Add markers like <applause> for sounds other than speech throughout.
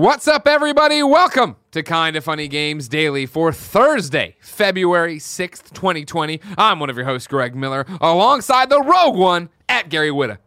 What's up, everybody? Welcome to Kind of Funny Games Daily for Thursday, February 6th, 2020. I'm one of your hosts, Greg Miller, alongside the rogue one at Gary Whitta.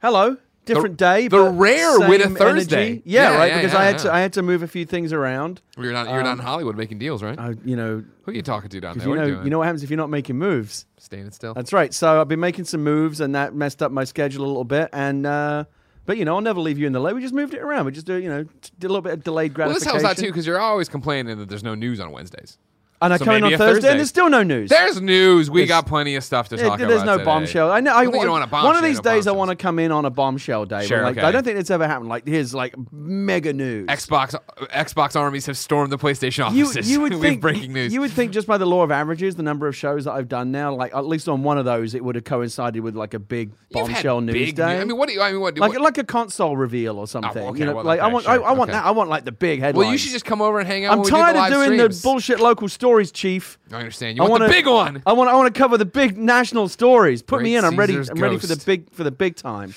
Hello. Different day, the but rare Whitta. Thursday. Yeah, Yeah, right. yeah, because yeah, I had to I had to move a few things around. You're not, you're not in Hollywood making deals, right? Uh, you know, Who are you talking to down there? you What know, you doing? you know what happens if you're not making moves. Standing still. That's right. So I've been making some moves, and that messed up my schedule a little bit. And uh, but you know, I'll never leave you in the lurch. We just moved it around. We just do you know did a little bit of delayed gratification. well, this helps out too because you're always complaining that there's no news on Wednesdays. And I so come in on Thursday, Thursday. and there's still no news. There's news. We There's- got plenty of stuff to talk there's about. There's no today. bombshell. I know. I, you don't want a One of these no days, I want to come in on a bombshell day. Sure, like, okay. I don't think it's ever happened. Like here's like mega news. Xbox Xbox armies have stormed the PlayStation you, offices. you would <laughs> think breaking news. You would think just by the law of averages, the number of shows that I've done now, like at least on one of those, it would have coincided with like a big bombshell news big day. I mean, what do you? I mean, what? like what like a console reveal or something. okay, you know, well, like I want, I, sure, I want okay. that. I want like the big headline. well, you should just come over and hang out. I'm when we do tired of doing the bullshit local stories, Chief. I understand. You I want wanna, the big one. I want. I want to cover the big national stories. Put me in. I'm ready. Caesar's I'm ready for the big for the big time.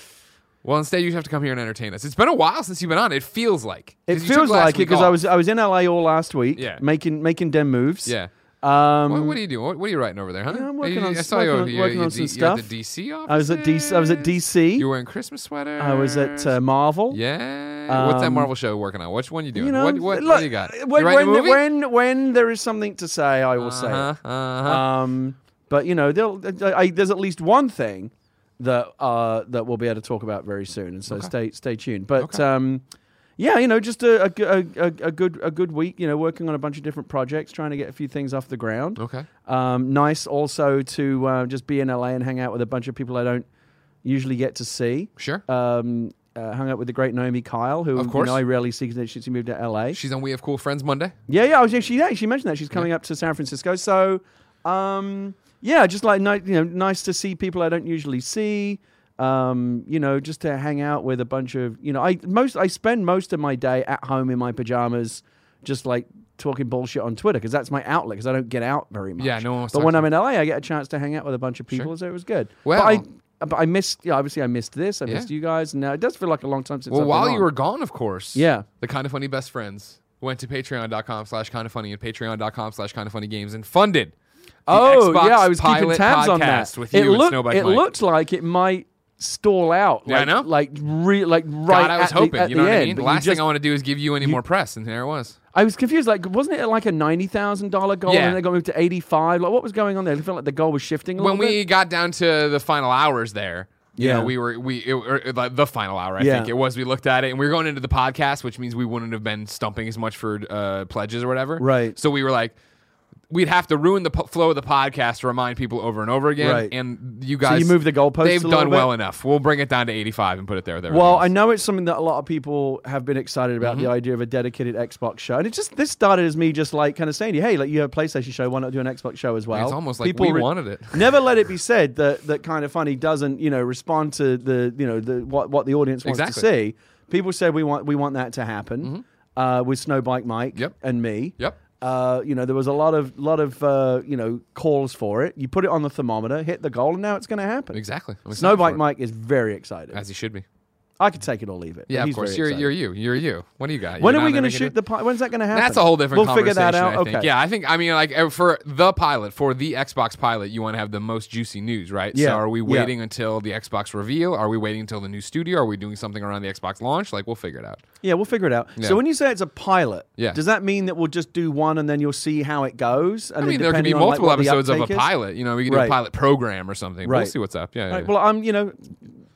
Well, instead, you have to come here and entertain us. It's been a while since you've been on. It feels like it feels like it because I was I was in LA all last week. Yeah. making making dem moves. Yeah. Um, What, what are you doing? What, what are you writing over there, huh? Yeah, I'm working You- on I saw you. working on- you, working you, on some you, stuff. at the DC office. I was at DC. I was at DC. You wearing Christmas sweater. I was at uh, Marvel. Yeah. What's that Um, Marvel show you're working on? Which one you doing? You know, what, what, look, what do you got? When, you when, movie? when when there is something to say, I will say uh-huh, it. uh-huh. Um, but you know, there'll- I, there's at least one thing that uh, that we'll be able to talk about very soon, and so stay stay tuned. But Okay. Yeah, you know, just a, a, a, a good a good week. You know, working on a bunch of different projects, trying to get a few things off the ground. okay. Um, nice also to uh, just be in LA and hang out with a bunch of people I don't usually get to see. Sure. Um, uh, hung out with the great Naomi Kyle, who Of course. You know, I rarely see because she, moved to LA. She's on We Have Cool Friends Monday. Yeah, yeah. I was, she yeah, she mentioned that she's coming up to San Francisco. So, um, yeah, just like you know, nice to see people I don't usually see. Um, you know, just to hang out with a bunch of you know, I most I spend most of my day at home in my pajamas, just like talking bullshit on Twitter because that's my outlet because I don't get out very much. Yeah, no one But when I'm in LA, I get a chance to hang out with a bunch of people, Sure. so it was good. Well- but I. But I missed, yeah, obviously I missed this. I Yeah. missed you guys. Now it does feel like a long time since Well, I've been while you were gone, of course. Yeah. The Kind of Funny Best Friends went to patreon.com slash kind of funny and patreon.com slash kind of funny games and funded. Oh Xbox yeah, I was keeping tabs on that. With it you and looked, it Mike. looked like it might stall out. Yeah, I like, know. Like re- like right. God, I was the- hoping. at you know the what I mean? The last just- thing I want to do is give you any more press, and there it was. I was confused. Like, wasn't it like a ninety thousand dollar goal, Yeah. and then it got moved to eighty five? Like, what was going on there? It felt like the goal was shifting a When we bit. got down to the final hours there, you Yeah. know, we were we it, like, the final hour. I Yeah. think it was. We looked at it, and we were going into the podcast, which means we wouldn't have been stumping as much for uh, pledges or whatever. Right. So we were like. We'd have to ruin the po- flow of the podcast to remind people over and over again. Right. And you guys, you move the goalposts They've a done bit? well enough. We'll bring it down to 85 and put it there. everything Well. I know it's something that a lot of people have been excited about Mm-hmm. the idea of a dedicated Xbox show, and it just this started as me just like kind of saying hey, like you have a PlayStation show, why not do an Xbox show as well? It's almost like People we re- wanted it. <laughs> Never let it be said that that kind of funny doesn't you know respond to the you know the what what the audience wants Exactly. Mm-hmm. to see. People said we want we want that to happen uh, with Snowbike Mike Yep. and me. Yep. Uh, you know there was a lot of lot of uh, you know calls for it. You put it on the thermometer, hit the goal, and now it's going to happen. Exactly. I'm excited for Snowbike it. Mike is very excited. As he should be. I could take it or leave it. Yeah, of course. You're, excited. you're you. You're you. What do you got? When You're are we going to shoot the pilot? When's that going to happen? That's a whole different We'll figure that out. I think. Okay. Yeah, I think. I mean, like uh, for the pilot, for the Xbox pilot, you want to have the most juicy news, right? Yeah, So, are we yeah. waiting until the Xbox reveal? Are we waiting until the new studio? Are we doing something around the Xbox launch? Like, we'll figure it out. Yeah, we'll figure it out. Yeah. So when you say it's a pilot, Yeah. does that mean that we'll just do one and then you'll see how it goes? And I mean, there could be on, like, multiple episodes of a is? pilot. You know, we could do Right. a pilot program or something. Right. We'll see what's up. Yeah. Right, yeah. well, I'm, you know,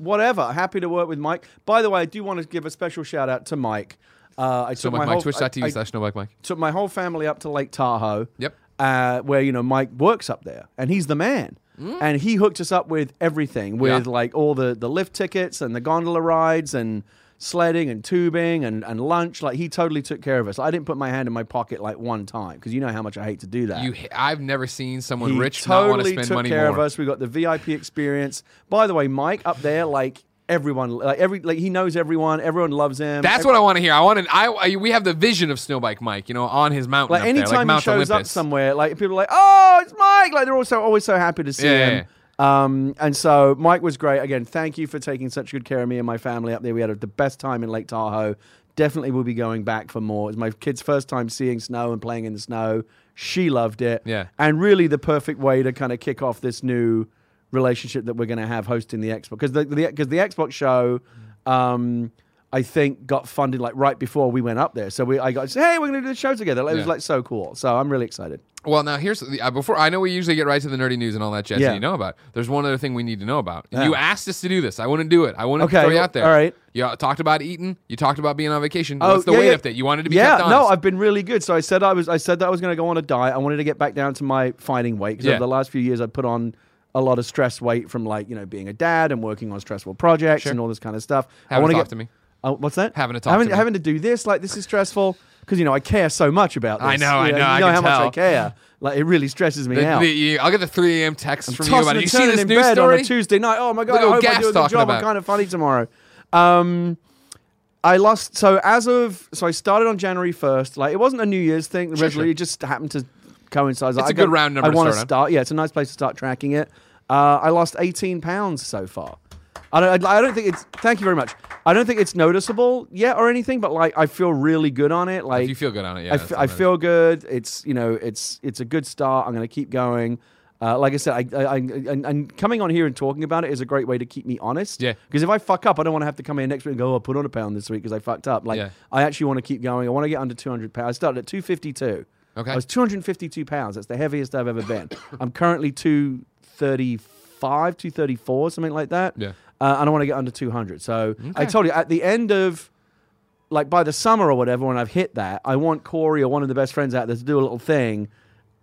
whatever. Happy to work with Mike. By the way, I do want to give a special shout out to Mike. Uh, I so, took Mike, my Mike, whole, twitch.tv I, I slash no Mike Mike. took my whole family up to Lake Tahoe. Yep. uh, where you know Mike works up there, and he's the man. And he hooked us up with everything, with Mm. Yeah. like all the the lift tickets and the gondola rides and sledding and tubing and, and lunch. Like he totally took care of us. I didn't put my hand in my pocket like one time because you know how much I hate to do that. You, I've never seen someone he rich not want to totally spend took money care more. of us. We got the VIP experience. By the way, Mike up there, like everyone, like every, like he knows everyone. Everyone loves him. That's what I want to hear. I want to. I, I we have the vision of Snowbike Mike, you know, on his mountain. Like up there, anytime like Mount he shows up somewhere, like people are like, "Oh, it's Mike!" Like they're also always so happy to see Yeah, him. Um, and so Mike was great. Again, thank you for taking such good care of me and my family up there. We had the best time in Lake Tahoe. Definitely will be going back for more. It's my kid's first time seeing snow and playing in the snow. She loved it. Yeah. And really the perfect way to kind of kick off this new relationship that we're going to have hosting the Xbox because the because the, Xbox show um I think got funded like right before we went up there. So we I got say hey, we're going to do the show together. It was Yeah. like so cool. So I'm really excited. Well, now here's the, uh, before I know we usually get right to the nerdy news and all that jazz Yeah. that you know about. There's one other thing we need to know about. Yeah. You asked us to do this. I wouldn't do it. I wouldn't Okay, throw you out there. all right. You talked about eating. You talked about being on vacation. Oh, What's the yeah, weight yeah. update? You wanted to be yeah, no. I've been really good. So I said I was I said that I was going to go on a diet. I wanted to get back down to my fighting weight because over the last few years I put on a lot of stress weight from like you know being a dad and working on stressful projects Sure. and all this kind of stuff. I Having want to to get to me. Oh, what's that? Having to talk having, to having to do this like this is stressful because you know I care so much about this. I know, I You know, You I know how much. I care. Like it really stresses me The- out. the- I'll get the 3 a.m. text from you about it. You see this in news bed story? on a Tuesday night. Oh my god! I hope I do a good job. about. I'm kind of funny tomorrow. Um, I lost. So as of so I started on January first. Like it wasn't a New Year's thing. Sure, Originally, sure. it just happened to coincide. It's I a good go- round number I want to start start. Yeah, it's a nice place to start tracking it. Uh, I lost 18 pounds so far. I don't. I don't think it's. Thank you very much. I don't think it's noticeable yet or anything, but like I feel really good on it. Like If you feel good on it, yeah. I, f- I feel good. It's you know it's it's a good start. I'm going to keep going. Uh, like I said, I, I, I and, and coming on here and talking about it is a great way to keep me honest. Yeah. Because if I fuck up, I don't want to have to come in next week and go, "Oh, I put on a pound this week because I fucked up." Like Yeah. I actually want to keep going. I want to get under 200 pounds. I started at 252. Okay. I was 252 pounds. That's the heaviest I've ever been. I'm currently 235, 234, something like that. Yeah. Uh, and I want to get under 200. So I told you at the end of like by the summer or whatever, when I've hit that, I want Corey or one of the best friends out there to do a little thing,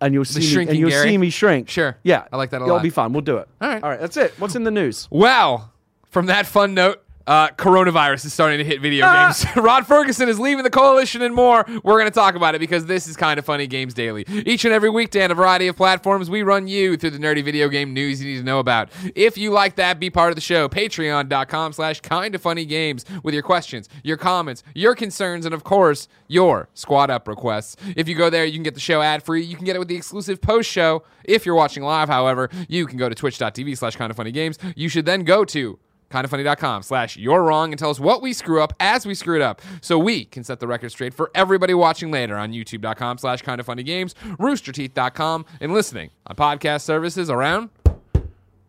and you'll see me, and you'll Gary? see me shrink. Sure. Yeah, I like that a lot. It'll be fun. We'll do it. All right. All right. That's it. What's in the news? Wow. from that fun note, uh, coronavirus is starting to hit video Ah! games. <laughs> Rod Ferguson is leaving the coalition and more. We're going to talk about it because this is kind of funny games daily. Each and every weekday on a variety of platforms, we run you through the nerdy video game news you need to know about. If you like that, be part of the show. Patreon.com slash kind of funny games with your questions, your comments, your concerns, and of course, your squad up requests. If you go there, you can get the show ad free. You can get it with the exclusive post show. If you're watching live, however, you can go to twitch.tv slash kind of funny games. You should then go to kindoffunny.com slash you're wrong and tell us what we screw up as we screw it up so we can set the record straight for everybody watching later on youtube.com slash kind of funny games roosterteeth.com and listening on podcast services around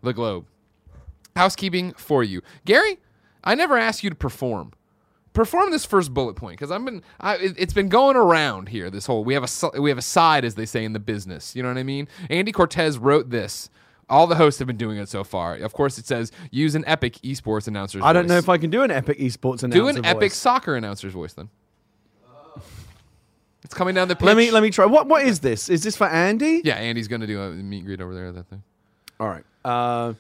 the globe. Housekeeping for you. Gary i never asked you to perform. Perform this first bullet point because I've been I, it, it's been going around here this whole we have a we have a side as they say in the business you know what I mean? Andy Cortez wrote this all the hosts have been doing it so far of course it says use an epic esports announcer's I don't know if I can do an epic esports announcer do an epic soccer announcer's voice then it's coming down the pitch Let me let me try. What what is this? Is this for Andy? yeah Andy's gonna do a meet and greet over there at that thing All right. Uh,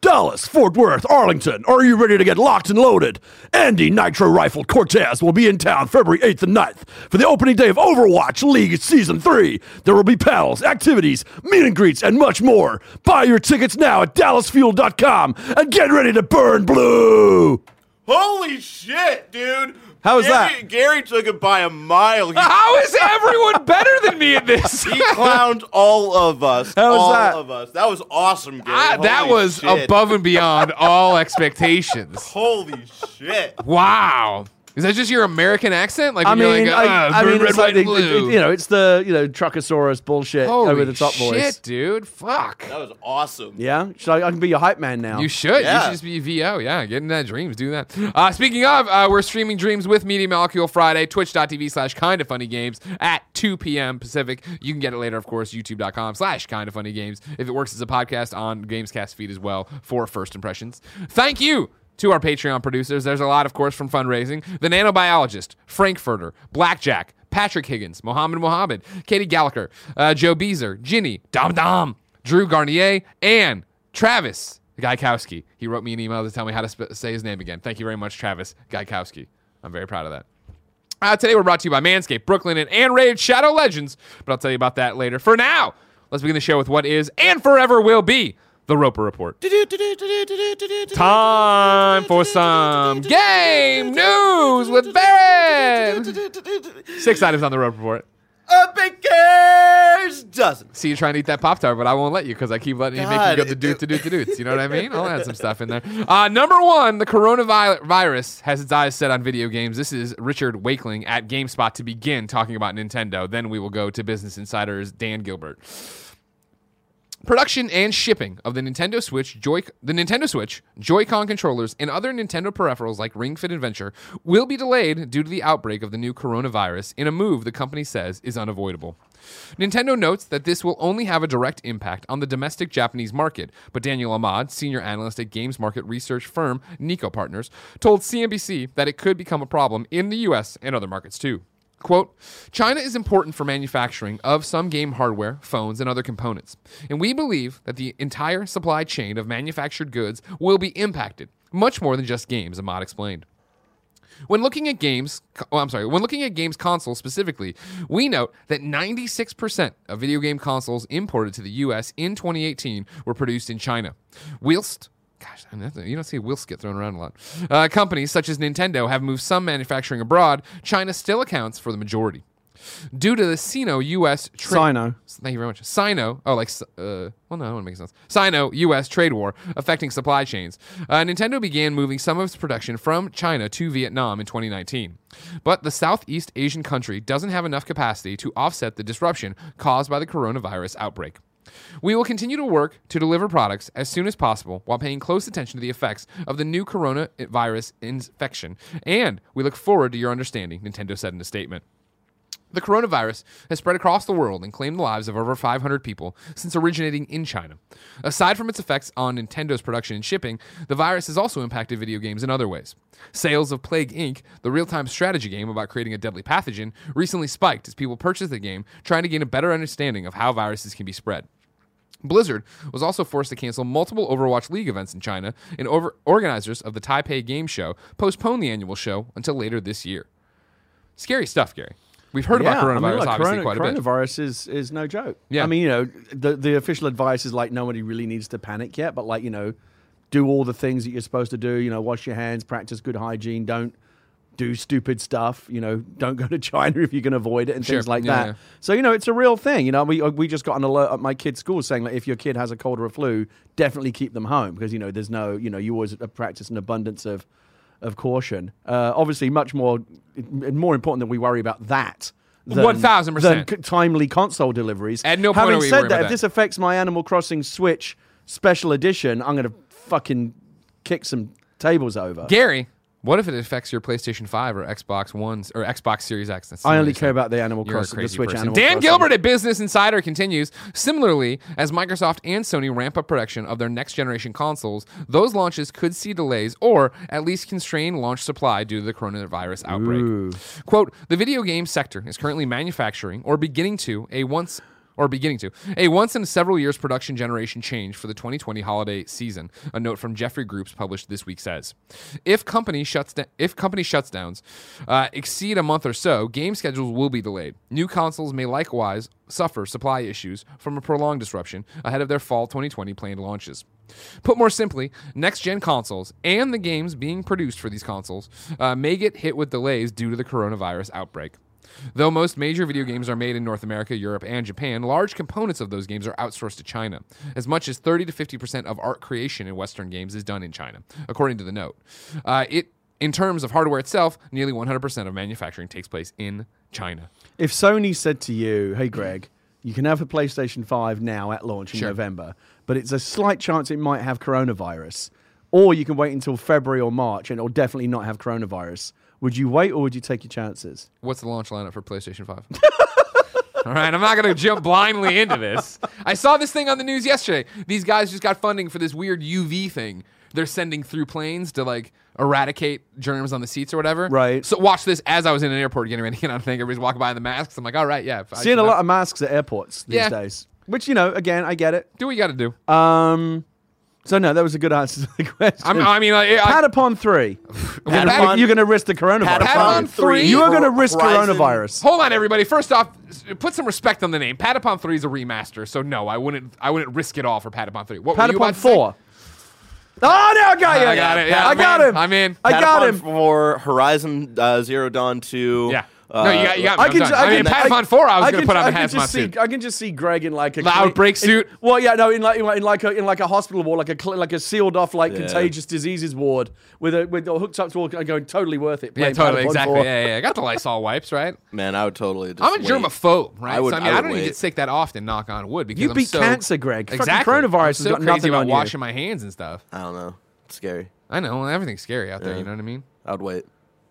Dallas, Fort Worth, Arlington. Are you ready to get locked and loaded? Andy Nitro Rifle Cortez will be in town February 8th and 9th for the opening day of Overwatch League Season 3. There will be panels, activities, meet and greets, and much more. Buy your tickets now at dallasfuel.com and get ready to burn blue. Holy shit, dude! How was Gary, that? Gary took it by a mile. He, how is everyone better than me at this <laughs> he clowned all of us. How was all that? of us. That was awesome, Gary. Ah, that was shit. above and beyond all expectations Holy shit! Wow. Is that just your American accent? Like I mean, like, I, uh, I mean, red, it's white, like the, and blue. you know, it's the you know Truckosaurus bullshit Holy over the top shit, voice. dude. Fuck. That was awesome. Yeah, should I, I can be your hype man now. You should. Yeah. You should just be VO. Yeah, get in that dreams. Do that. Uh, speaking of, uh, we're streaming Dreams with Media Molecule Friday, twitch.tv slash kind of funny games at 2 p.m. Pacific. You can get it later, of course, youtube.com slash kind of funny games. If it works as a podcast on Gamescast feed as well for first impressions. Thank you to our Patreon producers. There's a lot, of course, from fundraising. The Nanobiologist, Frankfurter, Blackjack, Patrick Higgins, Mohammed Mohammed, Katie Gallagher, uh, Joe Beezer, Ginny, Dom Dom, Drew Garnier, and Travis Gaikowski. He wrote me an email to tell me how to sp- say his name again. Thank you very much, Travis Gaikowski. I'm very proud of that. Uh, today we're brought to you by Manscaped, Brooklinen, and, and Raid Shadow Legends, but I'll tell you about that later. For now, let's begin the show with what is and forever will be the Roper Report. Time for some game news with Barrett. Six items on the Roper Report. A baker's dozen. See you trying to eat that Pop Tart, but I won't let you because I keep letting you make you go it- doot to doot to doots. You know what I mean? I'll add some stuff in there. Uh, number one, the coronavirus has its eyes set on video games. This is Richard Wakeling at GameSpot to begin talking about Nintendo. Then we will go to Business Insider's Ben Gilbert. Production and shipping of the Nintendo Switch, Joy, the Nintendo Switch, Joy-Con controllers, and other Nintendo peripherals like Ring Fit Adventure will be delayed due to the outbreak of the new coronavirus in a move the company says is unavoidable. Nintendo notes that this will only have a direct impact on the domestic Japanese market, but Daniel Ahmad, senior analyst at games market research firm Niko Partners, told CNBC that it could become a problem in the US and other markets too. Quote, China is important for manufacturing of some game hardware, phones, and other components. And we believe that the entire supply chain of manufactured goods will be impacted, much more than just games, Ahmad explained. When looking at games, oh, I'm sorry, when looking at games consoles specifically, we note that 96% of video game consoles imported to the US in 2018 were produced in China. Whilst Gosh, I you don't see whilst get thrown around a lot. Uh, companies such as Nintendo have moved some manufacturing abroad. China still accounts for the majority. Due to the Sino U.S. trade, Sino. Thank you very much. Sino, oh, like, uh, well, no, that wouldn't make sense. Sino U.S. trade war affecting supply chains. Uh, Nintendo began moving some of its production from China to Vietnam in 2019. But the Southeast Asian country doesn't have enough capacity to offset the disruption caused by the coronavirus outbreak. We will continue to work to deliver products as soon as possible while paying close attention to the effects of the new coronavirus infection, and we look forward to your understanding, Nintendo said in a statement. The coronavirus has spread across the world and claimed the lives of over 500 people since originating in China. Aside from its effects on Nintendo's production and shipping, the virus has also impacted video games in other ways. Sales of Plague Inc., the real time strategy game about creating a deadly pathogen, recently spiked as people purchased the game trying to gain a better understanding of how viruses can be spread. Blizzard was also forced to cancel multiple Overwatch League events in China, and over- organizers of the Taipei Game Show postponed the annual show until later this year. Scary stuff, Gary. We've heard about coronavirus I mean, look, obviously corona- quite a bit. coronavirus is is no joke. Yeah. I mean, you know, the the official advice is like nobody really needs to panic yet, but like you know, do all the things that you're supposed to do. You know, wash your hands, practice good hygiene, don't do stupid stuff. You know, don't go to <laughs> China if you can avoid it and Sure. things like Yeah, that. yeah. So you know, it's a real thing. You know, we we just got an alert at my kid's school saying like if your kid has a cold or a flu, definitely keep them home because you know there's no you know you always practice an abundance of of caution. Uh, obviously, much more more important that we worry about that. than- 1000%. than timely console deliveries. At no point Having said worried that, if that. this affects my Animal Crossing Switch special edition, I'm going to fucking kick some tables over. Gary, what if it affects your PlayStation 5 or Xbox One's or Xbox Series X? That's I only care about the Animal Crossing, the Switch person. Animal Ben Crossing. Gilbert at Business Insider continues. Similarly, as Microsoft and Sony ramp up production of their next generation consoles, those launches could see delays or at least constrain launch supply due to the coronavirus outbreak. Ooh. Quote, the video game sector is currently manufacturing or beginning to a once or beginning to a once in several years production generation change for the 2020 holiday season. A note from Jefferies Group published this week says, if company shuts da- if company shutdowns uh, exceed a month or so, game schedules will be delayed. New consoles may likewise suffer supply issues from a prolonged disruption ahead of their fall 2020 planned launches. Put more simply, next gen consoles and the games being produced for these consoles uh, may get hit with delays due to the coronavirus outbreak. Though most major video games are made in North America, Europe, and Japan, large components of those games are outsourced to China. As much as 30 to 50% of art creation in Western games is done in China, according to the note. Uh, it, in terms of hardware itself, nearly 100% of manufacturing takes place in China. If Sony said to you, "Hey, Greg, you can have a PlayStation Five now at launch in Sure. November, but it's a slight chance it might have coronavirus, or you can wait until February or March and it'll definitely not have coronavirus," would you wait or would you take your chances? What's the launch lineup for PlayStation 5? <laughs> All right, I'm not going to jump blindly into this. I saw this thing on the news yesterday. These guys just got funding for this weird UV thing. They're sending through planes to like eradicate germs on the seats or whatever. Right. So watch this as I was in an airport getting ready to get on a thing. Everybody's walking by in the masks. I'm like, all right, yeah. Seeing a lot of masks at airports these Yeah. days, which you know, again, I get it. Do what you got to do. Um, so no, that was a good answer to the <laughs> question. I'm, I mean, like, I, Patapon three. You're gonna- Patapon- You're going to risk the coronavirus. Patapon three. You are going to risk Horizon- coronavirus. hold on, everybody. First off, put some respect on the name. Patapon 3 is a remaster, so no, I wouldn't. I wouldn't risk it all for Patapon 3. What were you about Patapon to say? four. Oh no, I got you. I got it. Yeah, I got in. him. I'm in. I got Patapon him. for Horizon uh, Zero Dawn 2. Yeah. Uh, no, you got, you got me. I can, done. ju- I, I mean, can, Patapon 4, I was I going to can- put on I a hazmat just see, suit. I can just see Greg in like a The clean- outbreak in- suit? well, yeah, no, in like in like in like a, in like a hospital ward, like a like a sealed off like Yeah. contagious diseases ward with a with a hooked up to all going totally worth it. Yeah, totally, exactly. 4. Yeah, yeah, yeah. I got the Lysol wipes, right? Man, I would totally. Just I'm a wait. germaphobe, right? I would- so, I mean, I I, don't even get sick that often, knock on wood, because You I'm beat so, cancer, Greg. Fucking Exactly. coronavirus I'm has so got crazy nothing about washing my hands and stuff. I don't know. It's scary. I know everything's scary out there. You know what I mean? I would wait.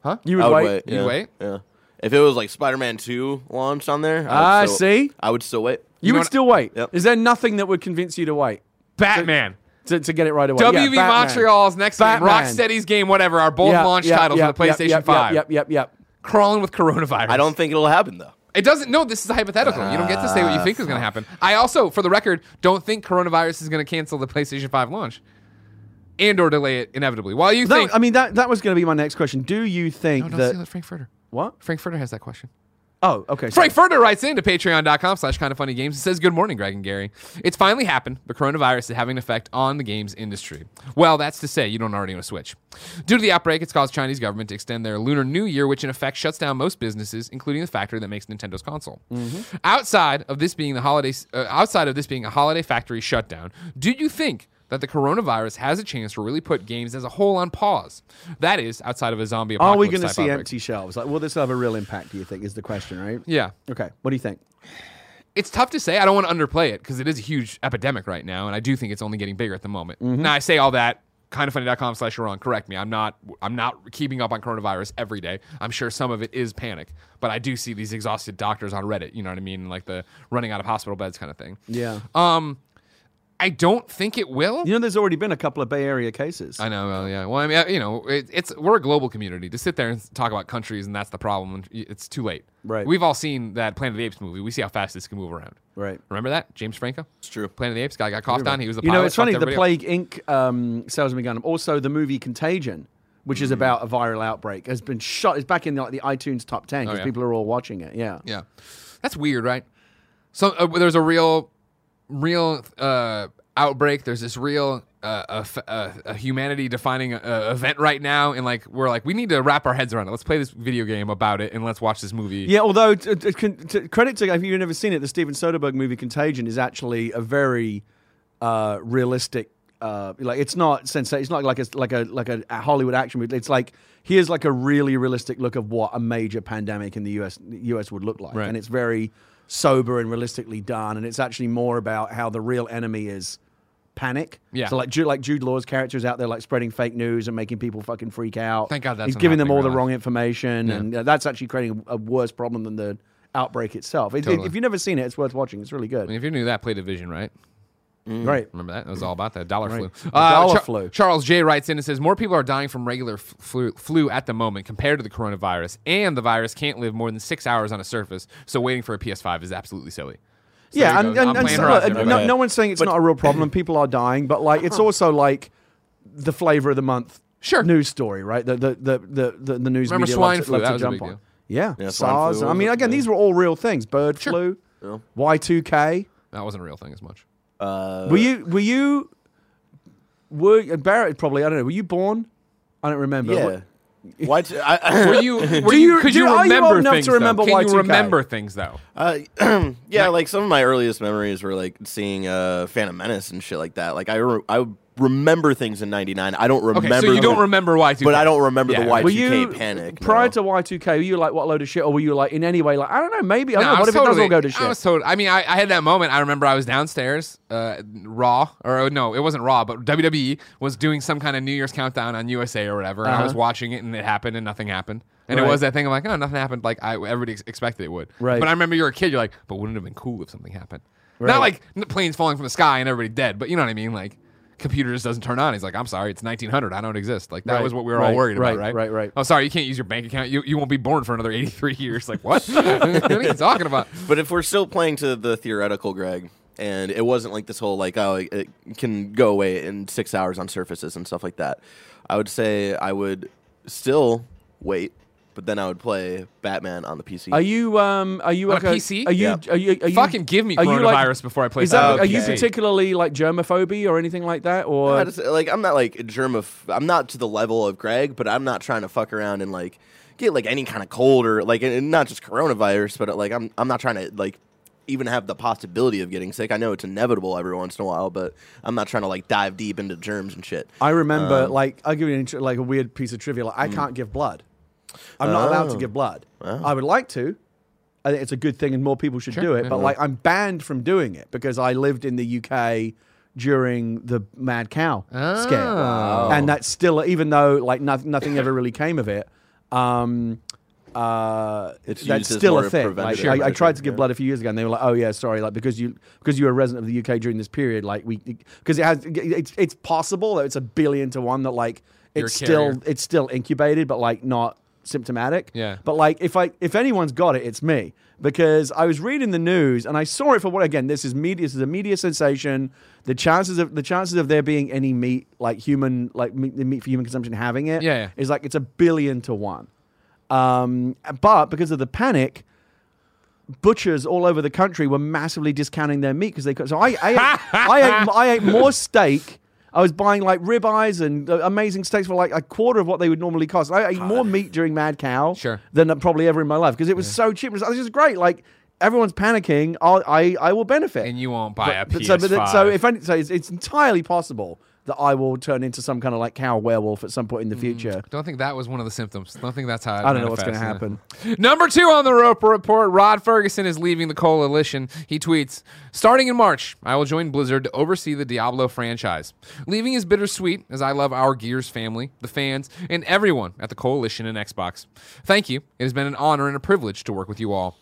Huh? You would, would wait. wait. You'd yeah. wait? Yeah. If it was like Spider-Man 2 launched on there, I would Ah, still- see? I would still wait. You, know would still wait. Yep. Is there nothing that would convince you to wait Batman. to, to get it right away? WB Yeah, Batman. Montreal's next Batman. game, Rocksteady's game, whatever, are both Yeah, launch yeah, titles yeah, for the yeah, PlayStation yeah, 5. Yep, yep, yep. Crawling with coronavirus. I don't think it'll happen though. It doesn't. No, this is hypothetical. you don't get to say what you think is going to happen. I also, for the record, don't think coronavirus is going to cancel the PlayStation 5 launch and or delay it inevitably. While you That- think, I mean, that that was going to be my next question. Do you think no, don't that steal it, Frankfurter. What? Frankfurter has that question. Oh, okay. Frankfurter writes into patreon.com slash kind of funny games and says, Good morning, Greg and Gary. It's finally happened. The coronavirus is having an effect on the games industry. Well, that's to say, you don't already own a Switch. Due to the outbreak, it's caused Chinese government to extend their Lunar New Year, which in effect shuts down most businesses, including the factory that makes Nintendo's console. Outside of this being the holiday, uh, outside of this being a holiday factory shutdown, do you think that the coronavirus has a chance to really put games as a whole on pause? That is, outside of a zombie Are we going to see outbreak. empty shelves? Like, will this have a real impact? Do you think is the question, right? Yeah. Okay. What do you think? it's tough to say. I don't want to underplay it because it is a huge epidemic right now, and I do think it's only getting bigger at the moment. Mm-hmm. Now I say all that. Kindoffunny.com slash wrong. Correct me. I'm not. I'm not keeping up on coronavirus every day. I'm sure some of it is panic, but I do see these exhausted doctors on Reddit. You know what I mean? Like the running out of hospital beds kind of thing. Yeah. Um, I don't think it will. You know, there's already been a couple of Bay Area cases. I know. Well, yeah. Well, I mean, uh, you know, it, it's we're a global community. To sit there and talk about countries and that's the problem, it's too late. Right. We've all seen that Planet of the Apes movie. We see how fast this can move around. right. Remember that James Franco? It's true. Planet of the Apes guy got coughed on. He was the You know, it's funny. The everybody up. Plague Inc. Um, salesman gun. Also, the movie Contagion, which Mm. is about a viral outbreak, has been shot. It's back in like the iTunes top ten because Oh, yeah. people are all watching it. Yeah. Yeah, that's weird, right? So uh, there's a real, real uh, outbreak. There's this real uh, a, a- a humanity-defining uh, event right now, and like we're like we need to wrap our heads around it. Let's play this video game about it, and let's watch this movie. Yeah, although t- t- t- credit to if you've never seen it, the Steven Soderbergh movie Contagion is actually a very uh, realistic. Uh, like it's not sensa- It's not like a like a like a, a Hollywood action movie. It's like here's like a really realistic look of what a major pandemic in the US US would look like, Right. and it's very sober and realistically done. And it's actually more about how the real enemy is panic. Yeah. So like Jude, like Jude Law's character is out there like spreading fake news and making people fucking freak out. Thank God that's he's giving them all the wrong information, and uh, that's actually creating a, a worse problem than the outbreak itself. It- it- if you've never seen it, it's worth watching. It's really I good. mean, if you're new to that, play Division, right? Mm. Great. Remember that? It was all about that dollar Right. flu. The uh, dollar Char- flu. Charles J writes in and says more people are dying from regular f- flu, flu at the moment compared to the coronavirus, and the virus can't live more than six hours on a surface. So waiting for a PS5 is absolutely silly. So yeah, there you and, go. and, I'm and playing so, Horizon, look, no, everybody. no one's saying it's not a real problem. People are dying, but like it's also like the flavor of the month Sure. news story, right? The the the the, the, the news Remember media swine loves, to- flu? loves That to was a jump big on. deal. Yeah, Yeah, swine SARS. flu I mean, was- again, yeah. these were all real things. Bird Sure. flu, Yeah. Y two K. That wasn't a real thing as much. Uh, Were you were you were Barrett probably I don't know. Were you born? I don't remember. Yeah. <laughs> Why? T- I, Were you? <laughs> Were Do you? you- Could do- you are you remember old enough things? to remember though? Can you Y2K? remember things though? Uh, <clears throat> yeah, like some of my earliest memories were like seeing uh, Phantom Menace and shit like that. Like I, re- I remember things in '99. I don't remember. Okay, so you don't the- remember Y2K, but I don't remember Yeah. the Y2K Were you panic. prior no. to Y two K? Were you like what load of shit, or were you like in any way like I don't know, maybe I No, don't know. I What was if it does totally- all go to shit? I was told. I mean, I, I had that moment. I remember I was downstairs, uh, Raw, or no, it wasn't Raw, but WWE was doing some kind of New Year's countdown on USA or whatever, and I was Uh-huh. watching it, and it happened, and nothing happened. And Right. it was that thing of like, oh, nothing happened. Like I, everybody ex- expected it would. Right. But I remember you're a kid. You're like, but wouldn't it have been cool if something happened? Right. Not like planes falling from the sky and everybody dead, but you know what I mean. Like computer just doesn't turn on. He's like, I'm sorry, it's 1900. I don't exist. Like that Right. was what we were Right. all worried about, right? Right. Right. Oh, sorry, you can't use your bank account. You, you won't be born for another 83 years. Like what? <laughs> what are you <laughs> talking about? But if we're still playing to the theoretical, Greg, and it wasn't like this whole like oh it, it can go away in six hours on surfaces and stuff like that, I would say I would still wait, but then I would play Batman on the PC. Are you um are you On like a PC? Are you Yeah. are you are you Fucking give me are you like- coronavirus before I play. Is that Batman are you PC. particularly like germophobia or anything like that or I just- like I'm not like germ of I'm not to the level of Greg, but I'm not trying to fuck around and like get like any kind of cold or like and not just coronavirus, but like I'm I'm not trying to like even have the possibility of getting sick. I know it's inevitable every once in a while, but I'm not trying to like dive deep into germs and shit. I remember, Um, like, I'll give you an, intro- like a weird piece of trivia. Like, I can't give blood. I'm not allowed to Oh. give blood. Oh. I would like to. I think it's a good thing, and more people should Sure, do it. yeah. But like, I'm banned from doing it because I lived in the UK during the mad cow scare, Oh. and that's still even though like nothing, nothing ever really came of it. Um, uh, It's that's still a thing. preventative Like, I, I tried to give yeah. blood a few years ago, and they were like, "Oh yeah, sorry, like because you because you were a resident of the UK during this period, like we because it has it's it's possible that it's a billion to one that like it's still it's still incubated, but like not symptomatic. Yeah. But like if I if anyone's got it, it's me because I was reading the news and I saw it for what again. This is media. This is a media sensation. The chances of the chances of there being any meat like human like meat, the meat for human consumption having it Yeah, yeah. is like it's a billion to one. Um, but because of the panic, butchers all over the country were massively discounting their meat because they could. So I, I, ate, <laughs> I, ate, I ate more steak. I was buying like ribeyes and uh, amazing steaks for like a quarter of what they would normally cost. I ate more meat during Mad Cow Sure. than probably ever in my life because it was so cheap. It was, it was just great. Like everyone's panicking. I'll, I, I will benefit. and you won't buy a But- but PS5. so, but so if any, so it's, it's entirely possible that I will turn into some kind of like cow werewolf at some point in the mm. future. don't think that was one of the symptoms. Don't think that's how. It I don't know what's going to happen. <laughs> Number two on the Roper Report, Rod Ferguson is leaving the coalition. He tweets, Starting in March, I will join Blizzard to oversee the Diablo franchise. Leaving is bittersweet, as I love our Gears family, the fans, and everyone at the coalition and Xbox. Thank you. It has been an honor and a privilege to work with you all.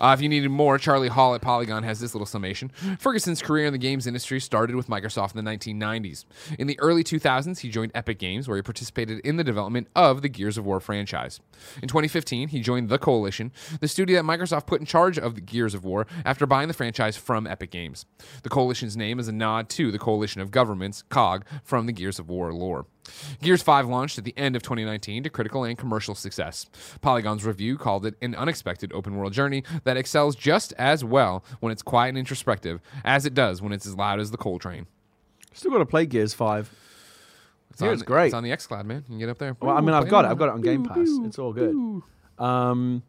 Uh, if you needed more, Charlie Hall at Polygon has this little summation. Ferguson's career in the games industry started with Microsoft in the 1990s. In the early 2000s, he joined Epic Games, where he participated in the development of the Gears of War franchise. In 2015, he joined The Coalition, the studio that Microsoft put in charge of the Gears of War after buying the franchise from Epic Games. The Coalition's name is a nod to the Coalition of Governments, COG, from the Gears of War lore. Gears 5 launched at the end of 2019 to critical and commercial success. Polygon's review called it an unexpected open world journey that excels just as well when it's quiet and introspective as it does when it's as loud as the coal train. Still got to play Gears Five. It's Yeah, on, it's great. It's on the XCloud, man. You can get up there. Well, I mean, I've got it. I've got it on Game Pass. It's all good. Um,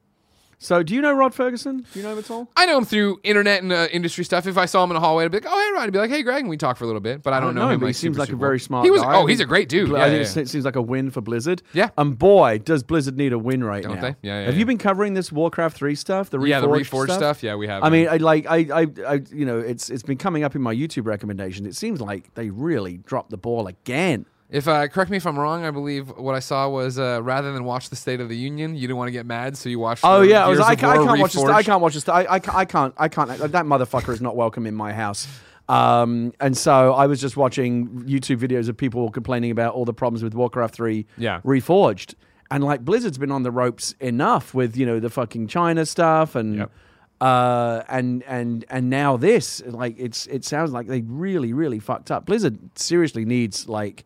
so, do you know Rod Ferguson? Do you know him at all? I know him through internet and uh, industry stuff. If I saw him in a hallway, I'd be like, "Oh, hey, Rod." I'd be like, "Hey, Greg," and we talk for a little bit. But I don't, know him. but like, he seems like a very smart He was. guy. Oh, he's a great dude. Yeah, I yeah, yeah. it seems like a win for Blizzard. Yeah. And boy, does Blizzard need a win right now. Don't now. they? Yeah, yeah, Have you been covering this Warcraft three stuff? The Reforged yeah, the reforged stuff. stuff. Yeah, we have. I mean. I like I, I, I, you know, it's it's been coming up in my YouTube recommendations. It seems like they really dropped the ball again. If uh, correct me if I'm wrong, I believe what I saw was uh, rather than watch the State of the Union, you didn't want to get mad, so you watched. Oh the yeah, I, was, I, can't, I can't watch this. I can't watch this. I, I, can't- I can't. I can't. That motherfucker is not welcome in my house. Um, and so I was just watching YouTube videos of people complaining about all the problems with Warcraft Three. Yeah. Reforged, and like Blizzard's been on the ropes enough with you know the fucking China stuff and. Yep. Uh, and and and now this like it's it sounds like they really really fucked up. Blizzard seriously needs like,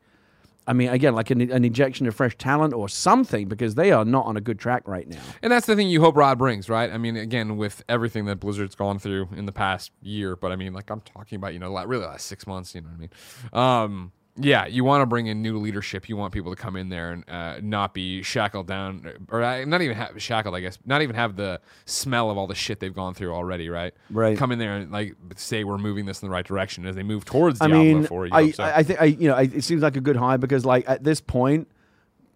I mean again like an, an injection of fresh talent or something because they are not on a good track right now. And that's the thing you hope Rod brings, right? I mean, again, with everything that Blizzard's gone through in the past year, but I mean, like I'm talking about, you know, really last six months. You know what I mean? Um, yeah, you want to bring in new leadership. You want people to come in there and uh, not be shackled down, or uh, not even have, shackled, I guess. Not even have the smell of all the shit they've gone through already, right? Right. Come in there and like say we're moving this in the right direction as they move towards I Diablo mean, 4. You I, so. I, I think I, you know, I, it seems like a good high because, like, at this point,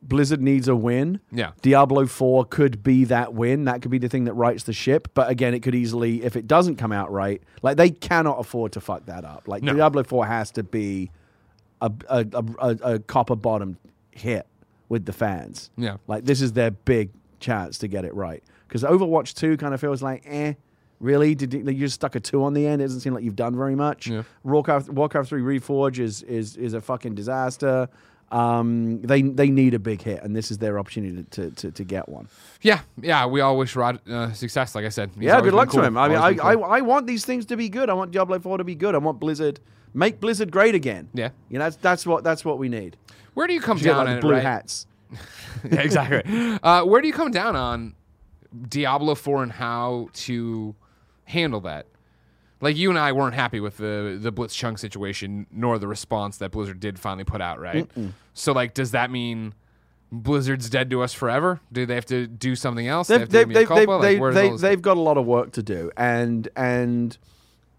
Blizzard needs a win. Yeah. Diablo Four could be that win. That could be the thing that rights the ship. But again, it could easily, if it doesn't come out right, like they cannot afford to fuck that up. Like No. Diablo Four has to be a a, a, a, a copper bottom hit with the fans. Yeah. Like this is their big chance to get it right. Because Overwatch Two kind of feels like, eh. Really? Did you, you just stuck a two on the end? It doesn't seem like you've done very much. Yeah. Warcraft Warcraft Three Reforge is is is a fucking disaster. Um, they they need a big hit, and this is their opportunity to to, to get one. yeah, yeah. We all wish Rod uh, success. Like I said, He's yeah, good luck cool. to him. I mean, I, been I. I want these things to be good. I want Diablo Four to be good. I want Blizzard make Blizzard great again. Yeah. you know that's that's what that's what we need. Where do you come You down like on it, blue right? hats. <laughs> yeah, exactly. Uh, where do you come down on Diablo 4 and how to handle that? Like you and I weren't happy with the the Blitzchung situation, nor the response that Blizzard did finally put out, right? So like, does that mean Blizzard's dead to us forever? Do they have to do something else? They They've, they've, give me a they've, they've, Like, they've, they, all this they've got a lot of work to do, and and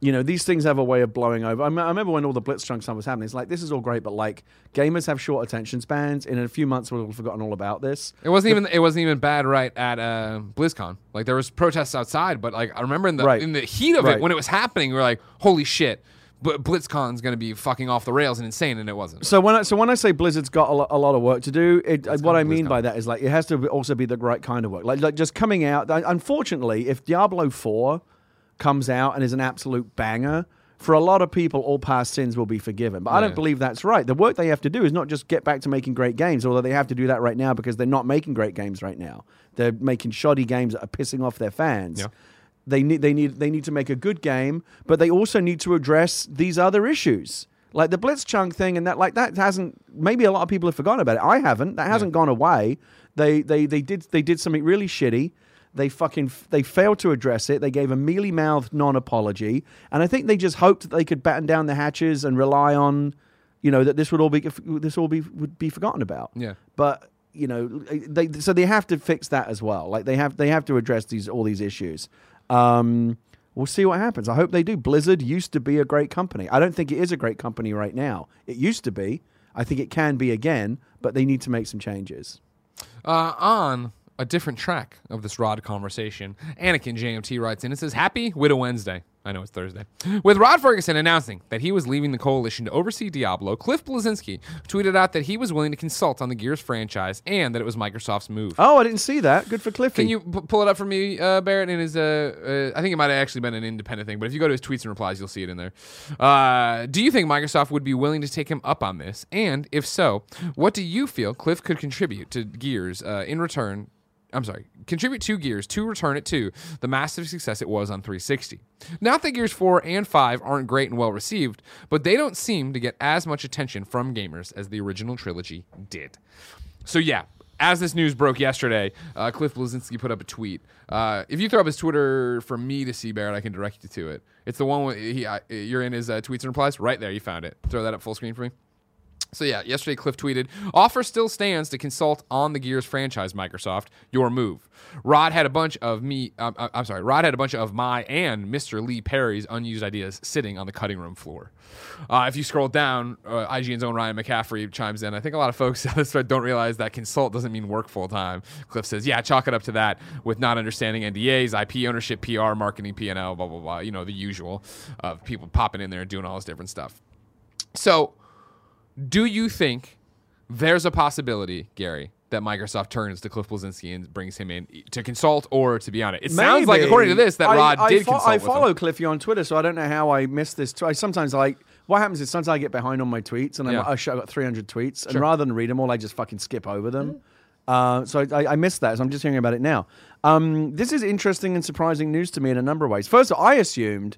you know these things have a way of blowing over. I, m- I remember when all the Blitzchung stuff was happening. It's like this is all great, but like gamers have short attention spans. In a few months, we'll have forgotten all about this. It wasn't even it wasn't even bad right at uh, BlizzCon. Like there was protests outside, but like I remember in the Right. in the heat of Right. it when it was happening, we were like, "Holy shit!" But BlizzCon's going to be fucking off the rails and insane, and it wasn't. So when I, so when I say Blizzard's got a, lo- a lot of work to do, it, what I mean by that is like it has to be- also be the right kind of work. Like like just coming out. un- Unfortunately, if Diablo Four comes out and is an absolute banger. For a lot of people, all past sins will be forgiven. But I don't believe that's right. The work they have to do is not just get back to making great games, although they have to do that right now because they're not making great games right now. They're making shoddy games that are pissing off their fans. Yeah. They need they need they need to make a good game, but they also need to address these other issues. Like the Blitzchung thing and that like that hasn't maybe a lot of people have forgotten about it. I haven't. That hasn't gone away. They they they did they did something really shitty. They fucking they failed to address it. They gave a mealy mouthed non apology, and I think they just hoped that they could batten down the hatches and rely on, you know, that this would all be this all be would be forgotten about. Yeah. But you know, they so they have to fix that as well. Like they have they have to address these all these issues. Um, we'll see what happens. I hope they do. Blizzard used to be a great company. I don't think it is a great company right now. It used to be. I think it can be again, but they need to make some changes. Uh, on a different track of this Rod conversation, Anakin JMT writes in and says, Happy Widow Wednesday. I know it's Thursday. With Rod Ferguson announcing that he was leaving the coalition to oversee Diablo, Cliff Bleszinski tweeted out that he was willing to consult on the Gears franchise and that it was Microsoft's move. Oh, I didn't see that. Good for Cliffy. Can you p- pull it up for me, uh, Barrett? In his, uh, uh, I think it might have actually been an independent thing, but if you go to his tweets and replies, you'll see it in there. Uh, do you think Microsoft would be willing to take him up on this? And if so, what do you feel Cliff could contribute to Gears uh, in return? I'm sorry, contribute two Gears to return it to the massive success it was on 360. Not that Gears 4 and 5 aren't great and well received, but they don't seem to get as much attention from gamers as the original trilogy did. So yeah, as this news broke yesterday, uh, Cliff Bleszinski put up a tweet. Uh, if you throw up his Twitter for me to see, Barrett, I can direct you to it. It's the one where he, uh, you're in his uh, tweets and replies. Right there, you found it. Throw that up full screen for me. So yeah, yesterday Cliff tweeted, "Offer still stands to consult on the Gears franchise, Microsoft. Your move." Rod had a bunch of me. Um, uh, I'm sorry, Rod had a bunch of my and Mr. Lee Perry's unused ideas sitting on the cutting room floor. Uh, if you scroll down, uh, IGN's own Ryan McCaffrey chimes in. I think a lot of folks <laughs> don't realize that consult doesn't mean work full time. Cliff says, "Yeah, chalk it up to that with not understanding NDAs, IP ownership, PR, marketing, P&L, blah blah blah. You know the usual of people popping in there and doing all this different stuff." So do you think there's a possibility, Gary, that Microsoft turns to Cliff Bleszinski and brings him in to consult or to be on it? It sounds like, according to this, that I- Rod I did fo- consult I with him. follow Cliffy on Twitter, so I don't know how I missed this. Tw- I sometimes like what happens is sometimes I get behind on my tweets, and I'm Yeah. like, oh shit, I got 300 tweets, and rather than read them all, I just fucking skip over them. Uh, so I, I missed that, so I'm just hearing about it now. Um, this is interesting and surprising news to me in a number of ways. First, of all, I assumed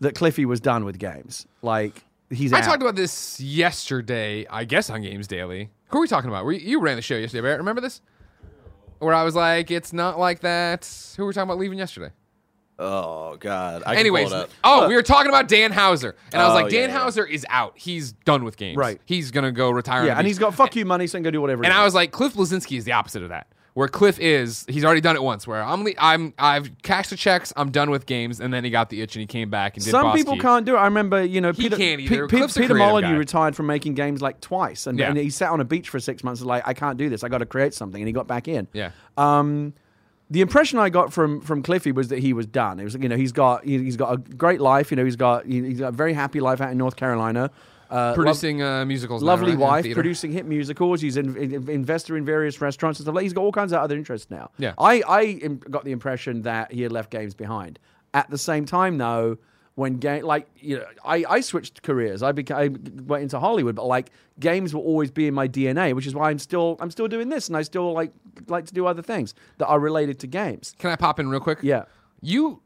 that Cliffy was done with games, like he's. I out. talked about this yesterday, I guess, on Games Daily. Who are we talking about? Were you, you ran the show yesterday, Barrett. Remember this? Where I was like, it's not like that. Who were we talking about leaving yesterday? Oh God. I can Anyways, pull it up. oh, we were talking about Dan Houser, and I was Oh, like, Dan yeah. Houser is out. He's done with games. Right. He's gonna go retire. Yeah, and beach. he's got fuck you money, so he can go do whatever. he And I was like, Cliff Bleszinski is the opposite of that. Where Cliff is, he's already done it once. Where I'm, le- I'm, I've cashed the checks. I'm done with games, and then he got the itch and he came back and did. Some people can't do it. I remember, you know, He Peter, can't either. Pe- Cliff's Peter Molyneux retired from making games like twice, and, Yeah. and he sat on a beach for six months. Like, I can't do this. I got to create something, and he got back in. Yeah. Um, the impression I got from from Cliffy was that he was done. It was, you know, he's got he, he's got a great life. You know, he's got he, he's got a very happy life out in North Carolina. Uh, producing uh, musicals. now, lovely right? Wife, producing hit musicals. He's an in, investor in various restaurants and stuff. Like he's got all kinds of other interests now. Yeah. I I got the impression that he had left games behind. At the same time, though, when game like you know, I I switched careers. I became I went into Hollywood, but like games will always be in my DNA, which is why I'm still I'm still doing this, and I still like like to do other things that are related to games. Can I pop in real quick? Yeah. You,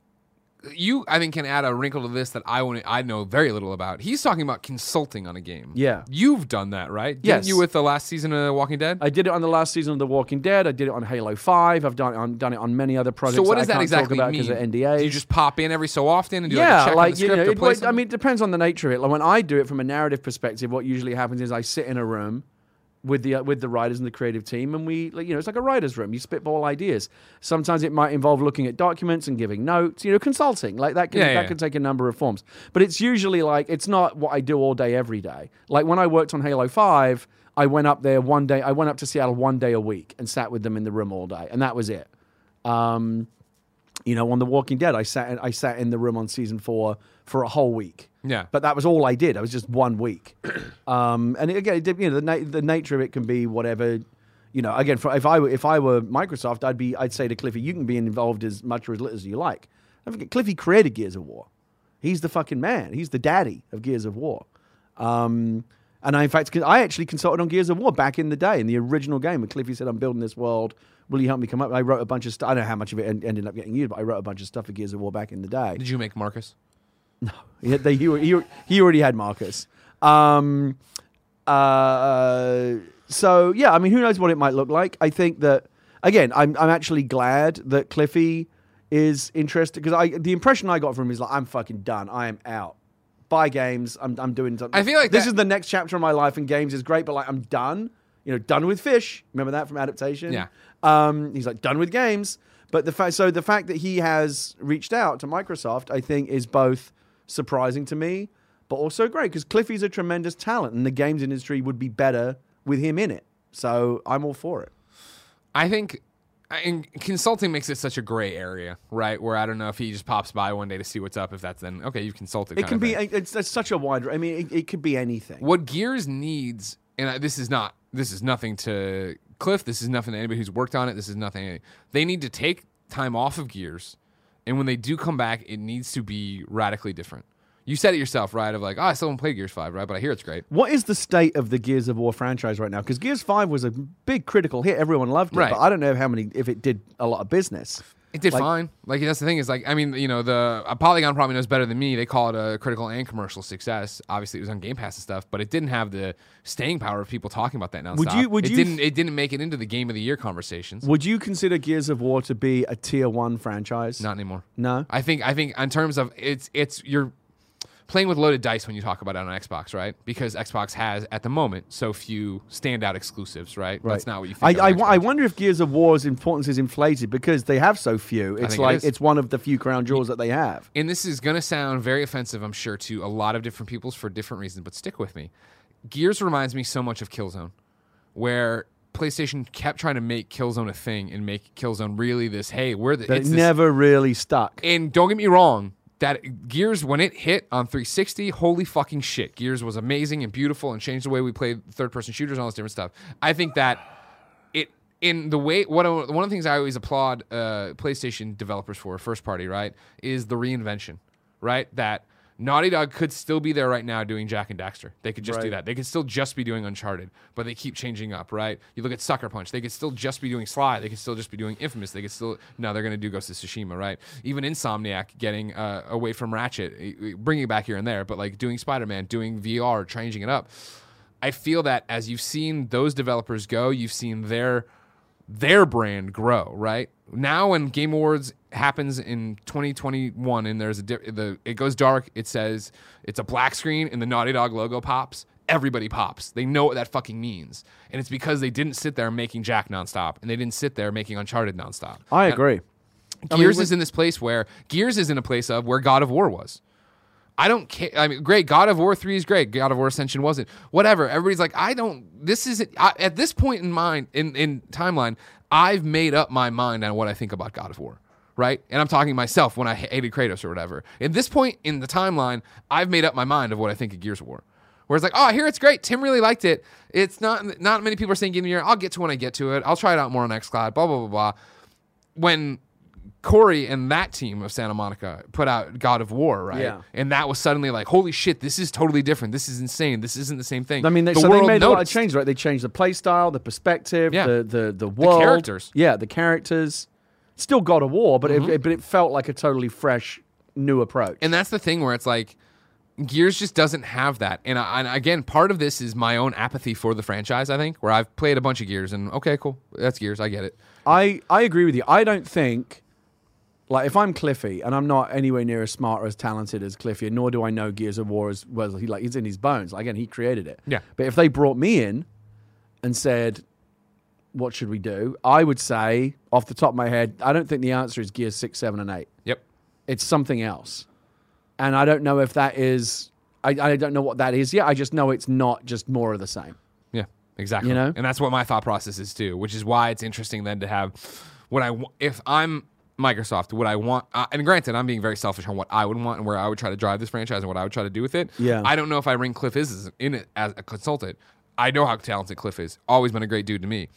you, I think can add a wrinkle to this that I want. I know very little about. He's talking about consulting on a game. Yeah. You've done that, right? Didn't Yes. you with the last season of The Walking Dead? I did it on the last season of The Walking Dead. I did it on Halo Five. I've done it on done it on many other projects. so what that does I that exactly about mean? because of NDAs. Do you just pop in every so often and do yeah, like a check like on the you know, it, like, I mean, it depends on the nature of it. Like when I do it from a narrative perspective, what usually happens is I sit in a room with the uh, with the writers and the creative team, and we like, you know it's like a writers' room. You spitball ideas. Sometimes it might involve looking at documents and giving notes. You know, consulting like that can Yeah, that yeah, can take a number of forms. But it's usually like it's not what I do all day every day. Like when I worked on Halo Five, I went up there one day. I went up to Seattle one day a week and sat with them in the room all day, and that was it. Um, you know, on The Walking Dead, I sat I sat in the room on season four for a whole week. Yeah. But that was all I did. I was just one week. <clears throat> Um, and it, again, it, did- you know, the, na- the nature of it can be whatever. You know, again, for, if I were if I were Microsoft, I'd be I'd say to Cliffy, you can be involved as much or as little as you like. Don't forget, Cliffy created Gears of War. He's the fucking man. He's the daddy of Gears of War. Um, and I, in fact, I actually consulted on Gears of War back in the day in the original game. When Cliffy said, "I'm building this world. Will you help me come up?" I wrote a bunch of stuff. I don't know how much of it en- ended up getting used, but I wrote a bunch of stuff for Gears of War back in the day. Did you make Marcus? <laughs> He, had- they, he, he, he already had Marcus. Um, uh, so yeah, I mean, who knows what it might look like? I think that again, I'm I'm actually glad that Cliffy is interested because I the impression I got from him is like I'm fucking done. I am out. Buy games. I'm I'm doing something. I feel like this that- is the next chapter of my life, and games is great, but like I'm done. You know, done with fish. Remember that from adaptation? Yeah. Um, he's like done with games. But the fact, so the fact that he has reached out to Microsoft, I think, is both surprising to me, but also great because Cliffy's a tremendous talent, and the games industry would be better with him in it. So I'm all for it. I think and consulting makes it such a gray area, right? Where I don't know if he just pops by one day to see what's up. If that's then okay, you've consulted. It can be. It's, it's such a wide. I mean, it, it could be anything. what Gears needs, and I- this is not. This is nothing to Cliff. This is nothing to anybody who's worked on it. This is nothing. They need to take time off of Gears, and when they do come back, it needs to be radically different. You said it yourself, right? Of like, oh, I still haven't played Gears Five, right? But I hear it's great. What is the state of the Gears of War franchise right now? Because Gears Five was a big critical hit. Everyone loved it, Right. but I don't know how many if it did a lot of business. It did Like- fine. Like that's the thing is like I mean you know the uh, Polygon probably knows better than me. They call it a critical and commercial success. Obviously it was on Game Pass and stuff, but it didn't have the staying power of people talking about that nonstop. you- would it you- didn't it didn't make it into the Game of the Year conversations. Would you consider Gears of War to be a tier one franchise? Not anymore. No. I think I think in terms of it's it's you're playing with loaded dice when you talk about it on Xbox, right? Because Xbox has at the moment so few standout exclusives, right? That's not what you think. I, I, I wonder if Gears of War's importance is inflated because they have so few. It's think it like it's one of the few crown jewels that they have. and this is going to sound very offensive, I'm sure, to a lot of different peoples for different reasons, but stick with me. Gears reminds me so much of Killzone, where PlayStation kept trying to make Killzone a thing and make Killzone really this, hey, we're the. That it it's never really stuck. and don't get me wrong, that Gears when it hit on 360, holy fucking shit, Gears was amazing and beautiful and changed the way we played third-person shooters and all this different stuff. I think that it in the way what one of the things I always applaud uh, PlayStation developers for first party right is the reinvention, right? That Naughty Dog could still be there right now doing Jak and Daxter. They could just do that. They could still just be doing Uncharted, but they keep changing up, right? You look at Sucker Punch. They could still just be doing Sly. They could still just be doing Infamous. They could still no, they're going to do Ghost of Tsushima, right? Even Insomniac getting uh, away from Ratchet, bringing it back here and there, but like doing Spider Man, doing VR, changing it up. I feel that as you've seen those developers go, you've seen their their brand grow, right? Now when Game Awards happens in 2021 and there's a di- the it goes dark, it says it's a black screen and the Naughty Dog logo pops. Everybody pops. They know what that fucking means. And it's because they didn't sit there making Jak nonstop and they didn't sit there making Uncharted nonstop. I agree. Gears when- is in this place where Gears is in a place of where God of War was. I don't care. I mean, great. God of War three is great. God of War Ascension wasn't. Whatever. Everybody's like, I don't. This isn't. I, at this point in mind in in timeline, I've made up my mind on what I think about God of War. Right, and I'm talking myself when I hated Kratos or whatever. At this point in the timeline, I've made up my mind of what I think of Gears of War. Where it's like, oh, I hear it's great. Tim really liked it. It's not not many people are saying Game of the Year. I'll get to when I get to it. I'll try it out more on XCloud. Blah blah blah blah. When Cory and that team of Santa Monica put out God of War, right? Yeah. And that was suddenly like, holy shit, this is totally different. This is insane. This isn't the same thing. I mean, they, the so they made a lot of changes, right? They changed the play style, the perspective, Yeah. the the the world, characters. Yeah, the characters. Still God of War, but Mm-hmm. it, but it felt like a totally fresh, new approach. And that's the thing where it's like, Gears just doesn't have that. And, I, and again, part of this is my own apathy for the franchise, I think, where I've played a bunch of Gears and okay, cool. That's Gears. I get it. I I agree with you. I don't think like if I'm Cliffy and I'm not anywhere near as smart or as talented as Cliffy, nor do I know Gears of War as well. He like it's in his bones. Like, again, he created it. Yeah. But if they brought me in and said, "What should we do?" I would say, off the top of my head, I don't think the answer is Gears six, seven, and eight. Yep. It's something else, and I don't know if that is. I, I don't know what that is yet. I just know it's not just more of the same. Yeah, exactly. You know? and that's what my thought process is too, which is why it's interesting then to have what I if I'm Microsoft, what I want, uh, and granted, I'm being very selfish on what I would want and where I would try to drive this franchise and what I would try to do with it. Yeah. I don't know if I bring Cliff is in it as a consultant. I know how talented Cliff is. Always been a great dude to me.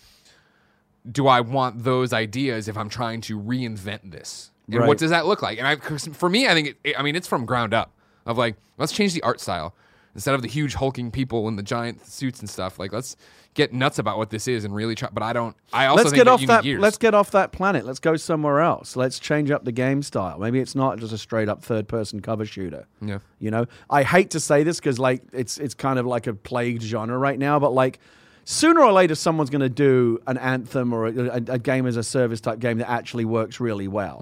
Do I want those ideas if I'm trying to reinvent this? And Right. what does that look like? And I, for me, I think it, it- I mean it's from ground up of like let's change the art style instead of the huge hulking people in the giant suits and stuff. Like let's get nuts about what this is and really try. But I don't. I also let's think get off that. gears. Let's get off that planet. Let's go somewhere else. Let's change up the game style. Maybe it's not just a straight up third person cover shooter. Yeah. You know, I hate to say this because like it's it's kind of like a plagued genre right now, but like sooner or later someone's going to do an anthem or a, a, a game as a service type game that actually works really well.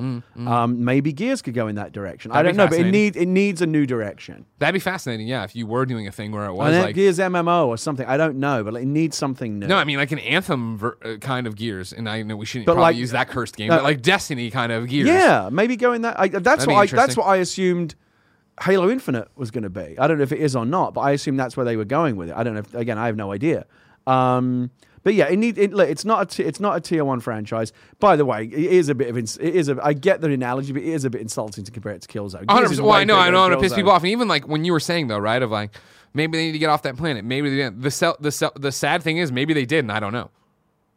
Um, maybe Gears could go in that direction. I That'd don't know, but it needs it needs a new direction. That'd be fascinating. Yeah, if you were doing a thing where it was like. Gears MMO or something. I don't know, but it needs something new. no, I mean like an anthem ver- uh, kind of gears, and I know we shouldn't But, probably like- use that cursed game, No. but like Destiny kind of gears. Yeah, maybe go in that. I, that's That'd what I, that's what I assumed Halo Infinite was going to be. I don't know if it is or not, but I assume that's where they were going with it. I don't know. If, again, I have no idea. Um, but yeah, it need it, look, it's not a t- it's not a tier one franchise. By the way, it is a bit of ins- it is a I get the analogy, but it is a bit insulting to compare it to Killzone. hundred Gears is. Well, I know, I how than to piss people off, and even like when you were saying though, right? Of like maybe they need to get off that planet. Maybe they didn't. The sel- the sel- the sad thing is maybe they did, and I don't know.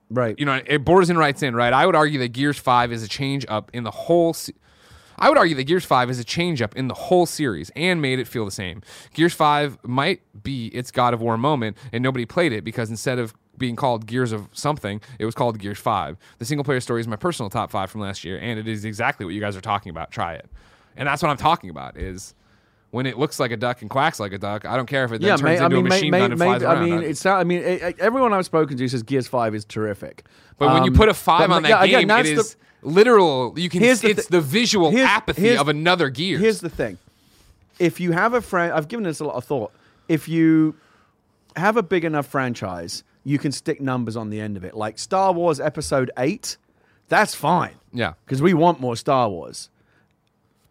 Right. You know, it Borzin writes in, right? I would argue that Gears Five is a change up in the whole. Se- I would argue that Gears 5 is a change up in the whole series and made it feel the same. Gears 5 might be its God of War moment, and nobody played it because instead of being called Gears of something, it was called Gears 5. The single player story is my personal top five from last year, and it is exactly what you guys are talking about. Try it. And that's what I'm talking about is when it looks like a duck and quacks like a duck, I don't care if it then yeah, turns may, into I mean, a machine may, gun and maybe, flies around. I mean, it's not, I mean, it, everyone I've spoken to says Gears Five is terrific. But when you Um, put a five on that yeah, game, again, it the- literal. You can. Here's the it's the visual here's- apathy here's- of another Gears. Here's the thing: if you have a friend, I've given this a lot of thought. If you have a big enough franchise, you can stick numbers on the end of it. Like Star Wars Episode Eight, that's fine yeah. because we want more Star Wars.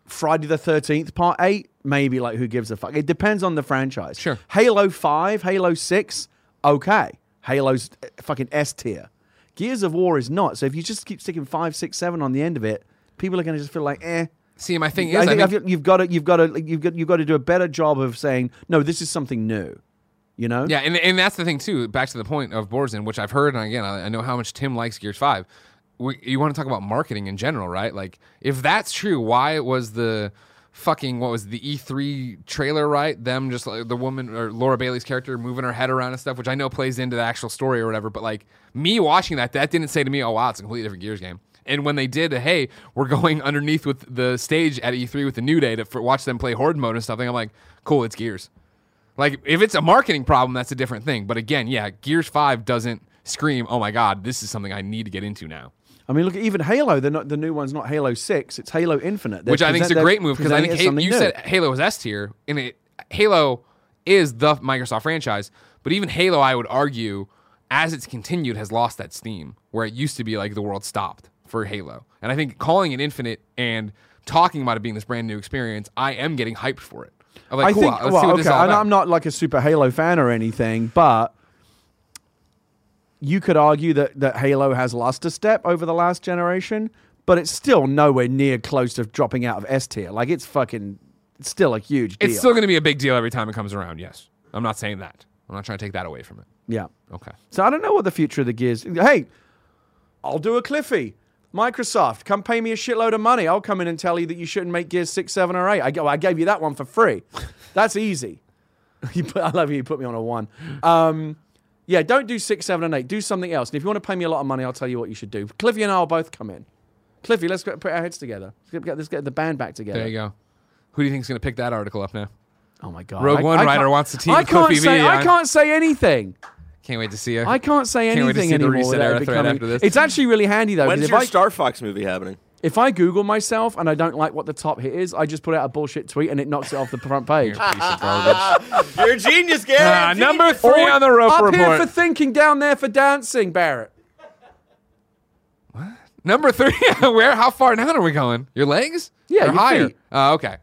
Friday the Thirteenth Part Eight, maybe like who gives a fuck? It depends on the franchise. Sure. Halo Five, Halo Six, okay. Halo's uh, fucking S tier. Gears of War is not. So if you just keep sticking five, six, seven on the end of it, people are going to just feel like, eh. See, my thing I is, I think think, I've- you've got to, you've got to, you've got, you've got to do a better job of saying, no, this is something new. You know? yeah, and, and that's the thing too. Back to the point of Borzin, which I've heard, and again, I, I know how much Tim likes Gears Five. We, you want to talk about marketing in general, right? Like, if that's true, why was the fucking what was the E3 trailer, right? Them just like the woman or Laura Bailey's character moving her head around and stuff, which I know plays into the actual story or whatever. But like me watching that, that didn't say to me, "Oh wow, it's a completely different Gears game." And when they did, hey, we're going underneath with the stage at E3 with the New Day to for, watch them play Horde mode and stuff. I'm like, cool, it's Gears. Like if it's a marketing problem, that's a different thing. But again, yeah, Gears Five doesn't scream, "Oh my god, this is something I need to get into now." I mean, look at even Halo. They're not, the new one's not Halo Six. It's Halo Infinite. They're Which I think is a great move because I think you new. said Halo was S tier, and it Halo is the Microsoft franchise. But even Halo, I would argue, as it's continued, has lost that steam where it used to be like the world stopped for Halo. And I think calling it Infinite and talking about it being this brand new experience, I am getting hyped for it. I'm like, I cool, think. let's well, see what okay, this is all about. I'm not like a super Halo fan or anything, but you could argue that that Halo has lost a step over the last generation, but it's still nowhere near close to dropping out of S tier. Like it's fucking, it's still a huge deal. It's still going to be a big deal every time it comes around. Yes, I'm not saying that. I'm not trying to take that away from it. yeah. Okay. So I don't know what the future of the Gears. Hey, I'll do a Cliffy. Microsoft, come pay me a shitload of money. I'll come in and tell you that you shouldn't make Gears six, seven, or eight. I go. I gave you that one for free. <laughs> That's easy. <laughs> You put, I love you. You put me on a one. Um, yeah, don't do six, seven, and eight. Do something else. And if you want to pay me a lot of money, I'll tell you what you should do. Cliffy and I will both come in. Cliffy, let's get, put our heads together. Let's get, let's get the band back together. There you go. Who do you think's going to pick that article up now? Oh my god. Rogue I- One I writer wants to team I with can't Cliffy say. V I on- can't say anything. Can't wait to see you. I can't say Can't wait to anything see the anymore. ResetEra becoming- after this. It's actually really handy though. When's because your I, Star Fox movie happening? If I Google myself and I don't like what the top hit is, I just put out a bullshit tweet and it knocks it off the front page. Piece of. <laughs> You're a genius, Gary. Uh, number three Or on the Roper Report. here for thinking, down there for dancing, Barrett. What? Number three. <laughs> Where? How far down are we going? Your legs? Yeah, Or your higher. feet. Uh, okay.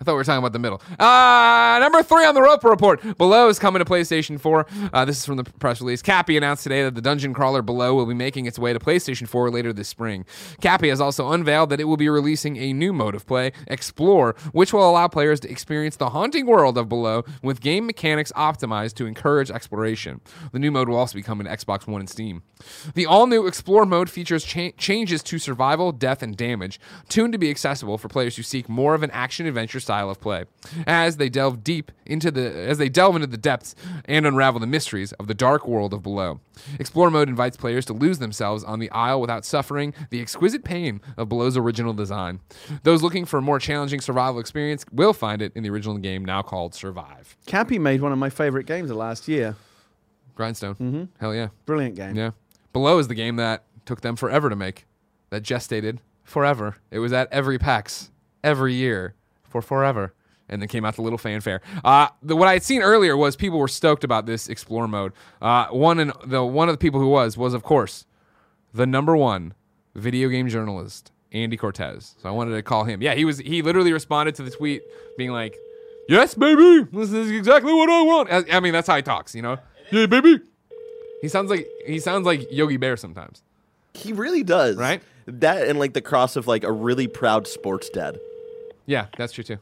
I thought we were talking about the middle. Uh, number three on the Roper Report. Below is coming to PlayStation 4. Uh, this is from the press release. Capy announced today that the dungeon crawler Below will be making its way to PlayStation 4 later this spring. Capy has also unveiled that it will be releasing a new mode of play, Explore, which will allow players to experience the haunting world of Below with game mechanics optimized to encourage exploration. The new mode will also be coming to Xbox One and Steam. The all new Explore mode features cha- changes to survival, death, and damage, tuned to be accessible for players who seek more of an action adventure style of play. As they delve deep into the as they delve into the depths and unravel the mysteries of the dark world of below. Explore mode invites players to lose themselves on the isle without suffering the exquisite pain of Below's original design. Those looking for a more challenging survival experience will find it in the original game now called Survive. Capy made one of my favorite games of last year. Grindstone. Mm-hmm. Hell yeah. Brilliant game. Yeah. Below is the game that took them forever to make, that gestated forever. It was at every PAX every year for forever, and then came out the little fanfare. Uh, the, what I had seen earlier was people were stoked about this explore mode. Uh, one and the one of the people who was was of course the number one video game journalist Andy Cortez. So I wanted to call him. Yeah, he was. He literally responded to the tweet being like, "Yes, baby, this is exactly what I want." I, I mean, that's how he talks, you know. Yeah, baby. He sounds like he sounds like Yogi Bear sometimes. He really does. Right? That and like the cross of like a really proud sports dad. Yeah, that's true too.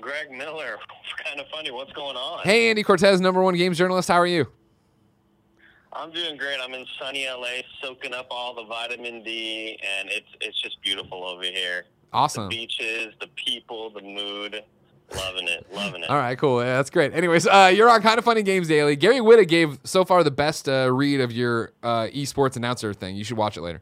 Greg Miller, <laughs> kind of funny. What's going on? Hey, Andy Cortez, number one games journalist. How are you? I'm doing great. I'm in sunny LA, soaking up all the vitamin D, and it's it's just beautiful over here. Awesome. The beaches, the people, the mood, loving it, loving it. All right, cool. Yeah, that's great. Anyways, uh, you're on Kind of Funny Games Daily. Gary Whitta gave so far the best uh, read of your uh, esports announcer thing. You should watch it later.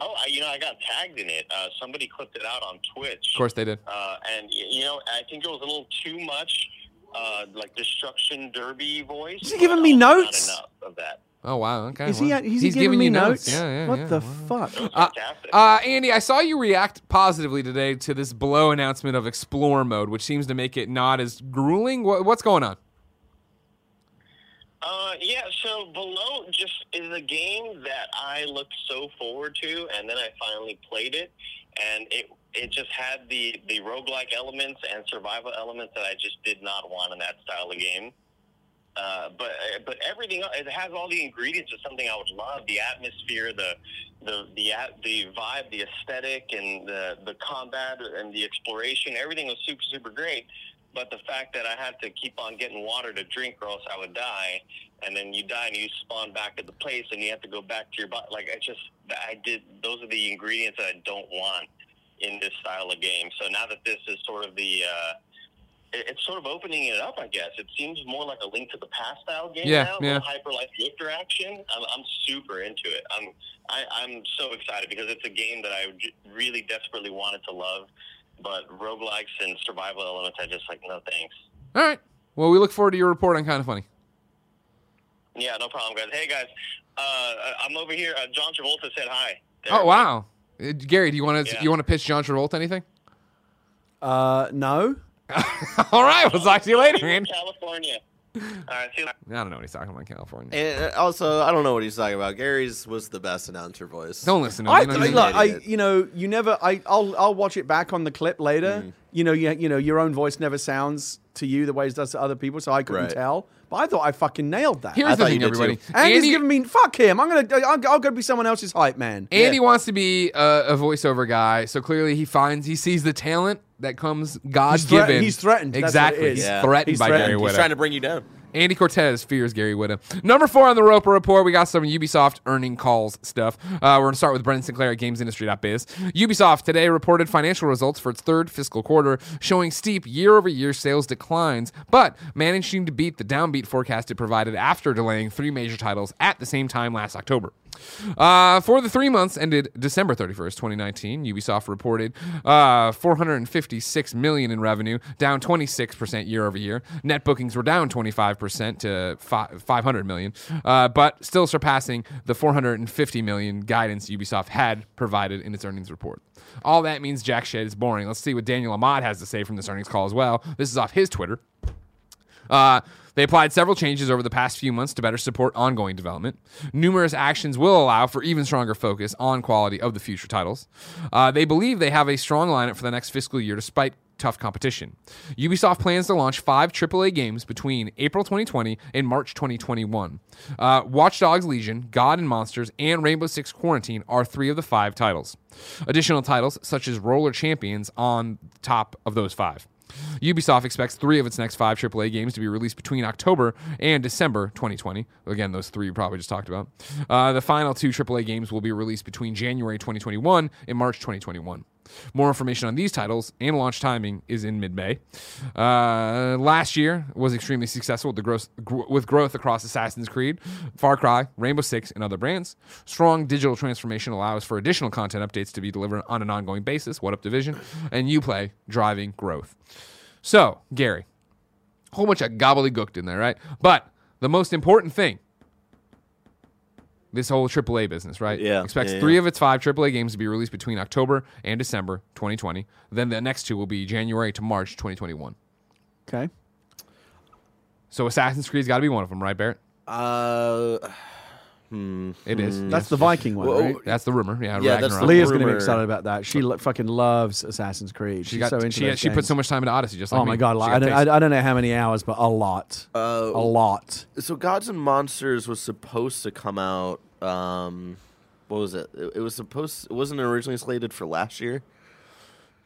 Oh, I, you know, I got tagged in it. Uh, somebody clipped it out on Twitch. Of course, they did. Uh, and you know, I think it was a little too much, uh, like destruction derby voice. Is he giving me notes? Not enough of that. Oh wow. Okay. Is he? well, Is he he's giving, me you notes? Yeah, yeah. what yeah. the Wow. fuck? Uh. Uh, Andy, I saw you react positively today to this Below announcement of Explore mode, which seems to make it not as grueling. What, what's going on? Uh, yeah, so Below just is a game that I looked so forward to, and then I finally played it, and it it just had the, the roguelike elements and survival elements that I just did not want in that style of game. Uh, but but everything it has all the ingredients of something I would love: the atmosphere, the the the the vibe, the aesthetic, and the the combat and the exploration. Everything was super super great. But the fact that I had to keep on getting water to drink, or else I would die, and then you die and you spawn back at the place, and you have to go back to your body. Like I just I did. Those are the ingredients that I don't want in this style of game. So now that this is sort of the uh, it- it's sort of opening it up, I guess. It seems more like a link to the past style game Yeah, now, yeah. Hyper Light Drifter action. I'm, I'm super into it. I'm I, I'm so excited because it's a game that I really desperately wanted to love, but roguelikes and survival elements, I just like no thanks. All right. Well, we look forward to your report on Kind of Funny. Yeah, no problem, guys. Hey, guys, uh, I'm over here. Uh, John Travolta said hi. Oh wow, Uh, Gary, do you want to Yeah. you want to pitch John Travolta anything? Uh, no. <laughs> All right, we'll talk to you later, in man. California. All right, see you later. I don't know what he's talking about, California. And uh, also, I don't know what he's talking about. Gary's was the best announcer voice. Don't listen to him. I, You know, I, he's look, I, you know, you never. I, I'll, I'll watch it back on the clip later. Mm. You know, you, you know, your own voice never sounds to you the way it does to other people, so I couldn't Right. tell. But I thought I fucking nailed that. Here's I the thought thing, you did everybody. too. and Andy, he's giving me fuck him. I'm gonna. I'll, I'll go be someone else's hype man. Andy Yeah. wants to be a, a voiceover guy, so clearly he finds he sees the talent that comes God He's threat- given. he's threatened. That's what it Exactly. He's Yeah. threatened He's by threatened. Gary He's He's trying to bring you down. Andy Cortez fears Gary Whitta. Number four on the Roper Report, we got some Ubisoft earning calls stuff. Uh, we're going to start with Brendan Sinclair at GamesIndustry.biz. Ubisoft today reported financial results for its third fiscal quarter, showing steep year-over-year sales declines, but managing to beat the downbeat forecast it provided after delaying three major titles at the same time last October. Uh, for the three months ended December 31st, 2019, Ubisoft reported uh, 456 million in revenue, down 26% year over year. Net bookings were down 25% to fi- 500 million, uh, but still surpassing the 450 million guidance Ubisoft had provided in its earnings report. All that means jack shit is boring. Let's see what Daniel Ahmad has to say from this earnings call as well. This is off his Twitter. Uh, they applied several changes over the past few months to better support ongoing development. Numerous actions will allow for even stronger focus on quality of the future titles. Uh, they believe they have a strong lineup for the next fiscal year despite tough competition. Ubisoft plans to launch five AAA games between April 2020 and March 2021. Uh, Watch Dogs Legion, God and Monsters, and Rainbow Six Quarantine are three of the five titles. Additional titles, such as Roller Champions, on top of those five. Ubisoft expects three of its next five AAA games to be released between October and December 2020. Again, those three we probably just talked about. Uh, the final two AAA games will be released between January 2021 and March 2021. More information on these titles and launch timing is in mid-May. Uh, last year was extremely successful with growth, gr- with growth across Assassin's Creed, Far Cry, Rainbow Six, and other brands. Strong digital transformation allows for additional content updates to be delivered on an ongoing basis. What up, Division? And UPlay driving growth. So, Gary, a whole bunch of gobbledygooked in there, right? But the most important thing this whole AAA business, right? Yeah, Expects yeah, three yeah. of its five AAA games to be released between October and December 2020. Then the next two will be January to March 2021. Okay. So Assassin's Creed's got to be one of them, right, Barrett? Uh, hmm. It is. That's the Viking one, Well, right? That's the rumor. Yeah, Yeah, that's Ragnarok. the Leah's going to be excited about that. She lo- fucking loves Assassin's Creed. She She's got so into she, those she put so much time into Odyssey, just like Oh my god! She Like, I, don't. I, I don't know how many hours, but a lot, Uh, a lot. So Gods and Monsters was supposed to come out. Um, what was it? It, it was supposed. It wasn't originally slated for last year.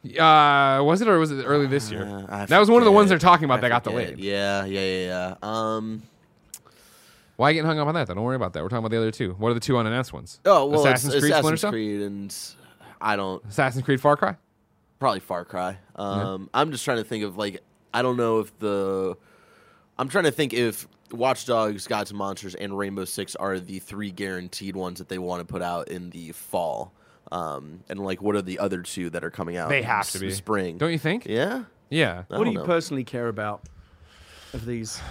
Uh, was it or was it early this year? Uh, that was one of the ones they're talking about I that got forget. delayed. Yeah, yeah, yeah, yeah. Um. Why are you getting hung up on that? Though? Don't worry about that. We're talking about the other two. What are the two unannounced ones? Oh well, Assassin's it's Creed, Assassin's Cell? Creed, and I don't Assassin's Creed Far Cry. probably Far Cry. Um, I'm just trying to think of like I don't know if the I'm trying to think if Watch Dogs, Gods and Monsters, and Rainbow Six are the three guaranteed ones that they want to put out in the fall. Um, and like, what are the other two that are coming out? They in have to be. spring. Don't you think? Yeah. Yeah. I What do you know. personally care about of these?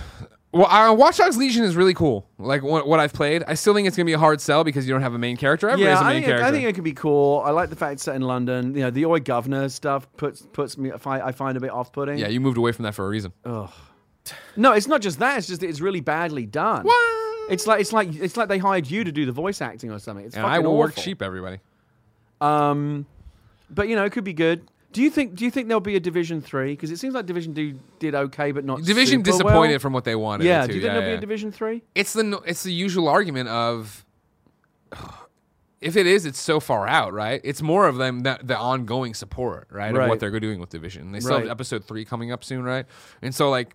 Well, uh, Watch Dogs Legion is really cool. Like what, what I've played, I still think it's gonna be a hard sell because you don't have a main character. Everybody yeah, has a I main think, it. I think it could be cool. I like the fact it's set in London. You know, the Oi Governor stuff puts puts me. I I find a bit off-putting. yeah, you moved away from that for a reason. Ugh. No, it's not just that. It's just that it's really badly done. What? It's like it's like it's like they hired you to do the voice acting or something. It's And I will work cheap, everybody. Um, but you know, it could be good. Do you think? Do you think there'll be a Division Three? Because it seems like Division Two did okay, but not Division disappointed well. from what they wanted. Yeah. Do you think yeah, there'll be a Division Three? It's the it's the usual argument of if it is, it's so far out, right? It's more of them that the ongoing support, right, of what they're doing with Division. They still have episode three coming up soon, right? And so like,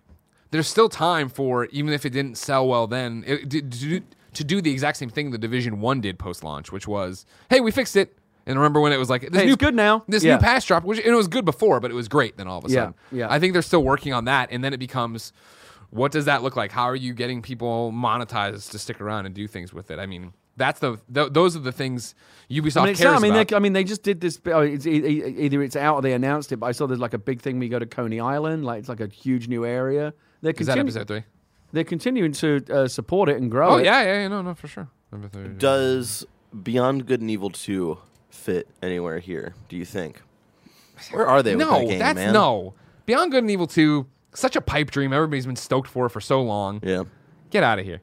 there's still time for even if it didn't sell well then it, to, to, do- to do the exact same thing the Division One did post launch, which was, hey, we fixed it. And remember when it was like this Hey, new it's good now. This Yeah. new pass drop, which and it was good before, but it was great. Then all of a Yeah, sudden, yeah. I think they're still working on that, and then it becomes, what does that look like? How are you getting people monetized to stick around and do things with it? I mean, that's the th- those are the things Ubisoft I mean, it's, cares I mean, about. they, I mean, they just did this. Oh, it's e- e- either it's out or they announced it. But I saw there's like a big thing. We go to Coney Island, like it's like a huge new area. They're Is that episode three? They're continuing to uh, support it and grow Oh it. yeah, yeah, yeah, no, no, for sure. Three. Does Beyond Good and Evil Two fit anywhere here? Do you think? Where are they? with no, that game, that's man? no. Beyond Good and Evil two, such a pipe dream. Everybody's been stoked for for so long. Yeah. Get out of here.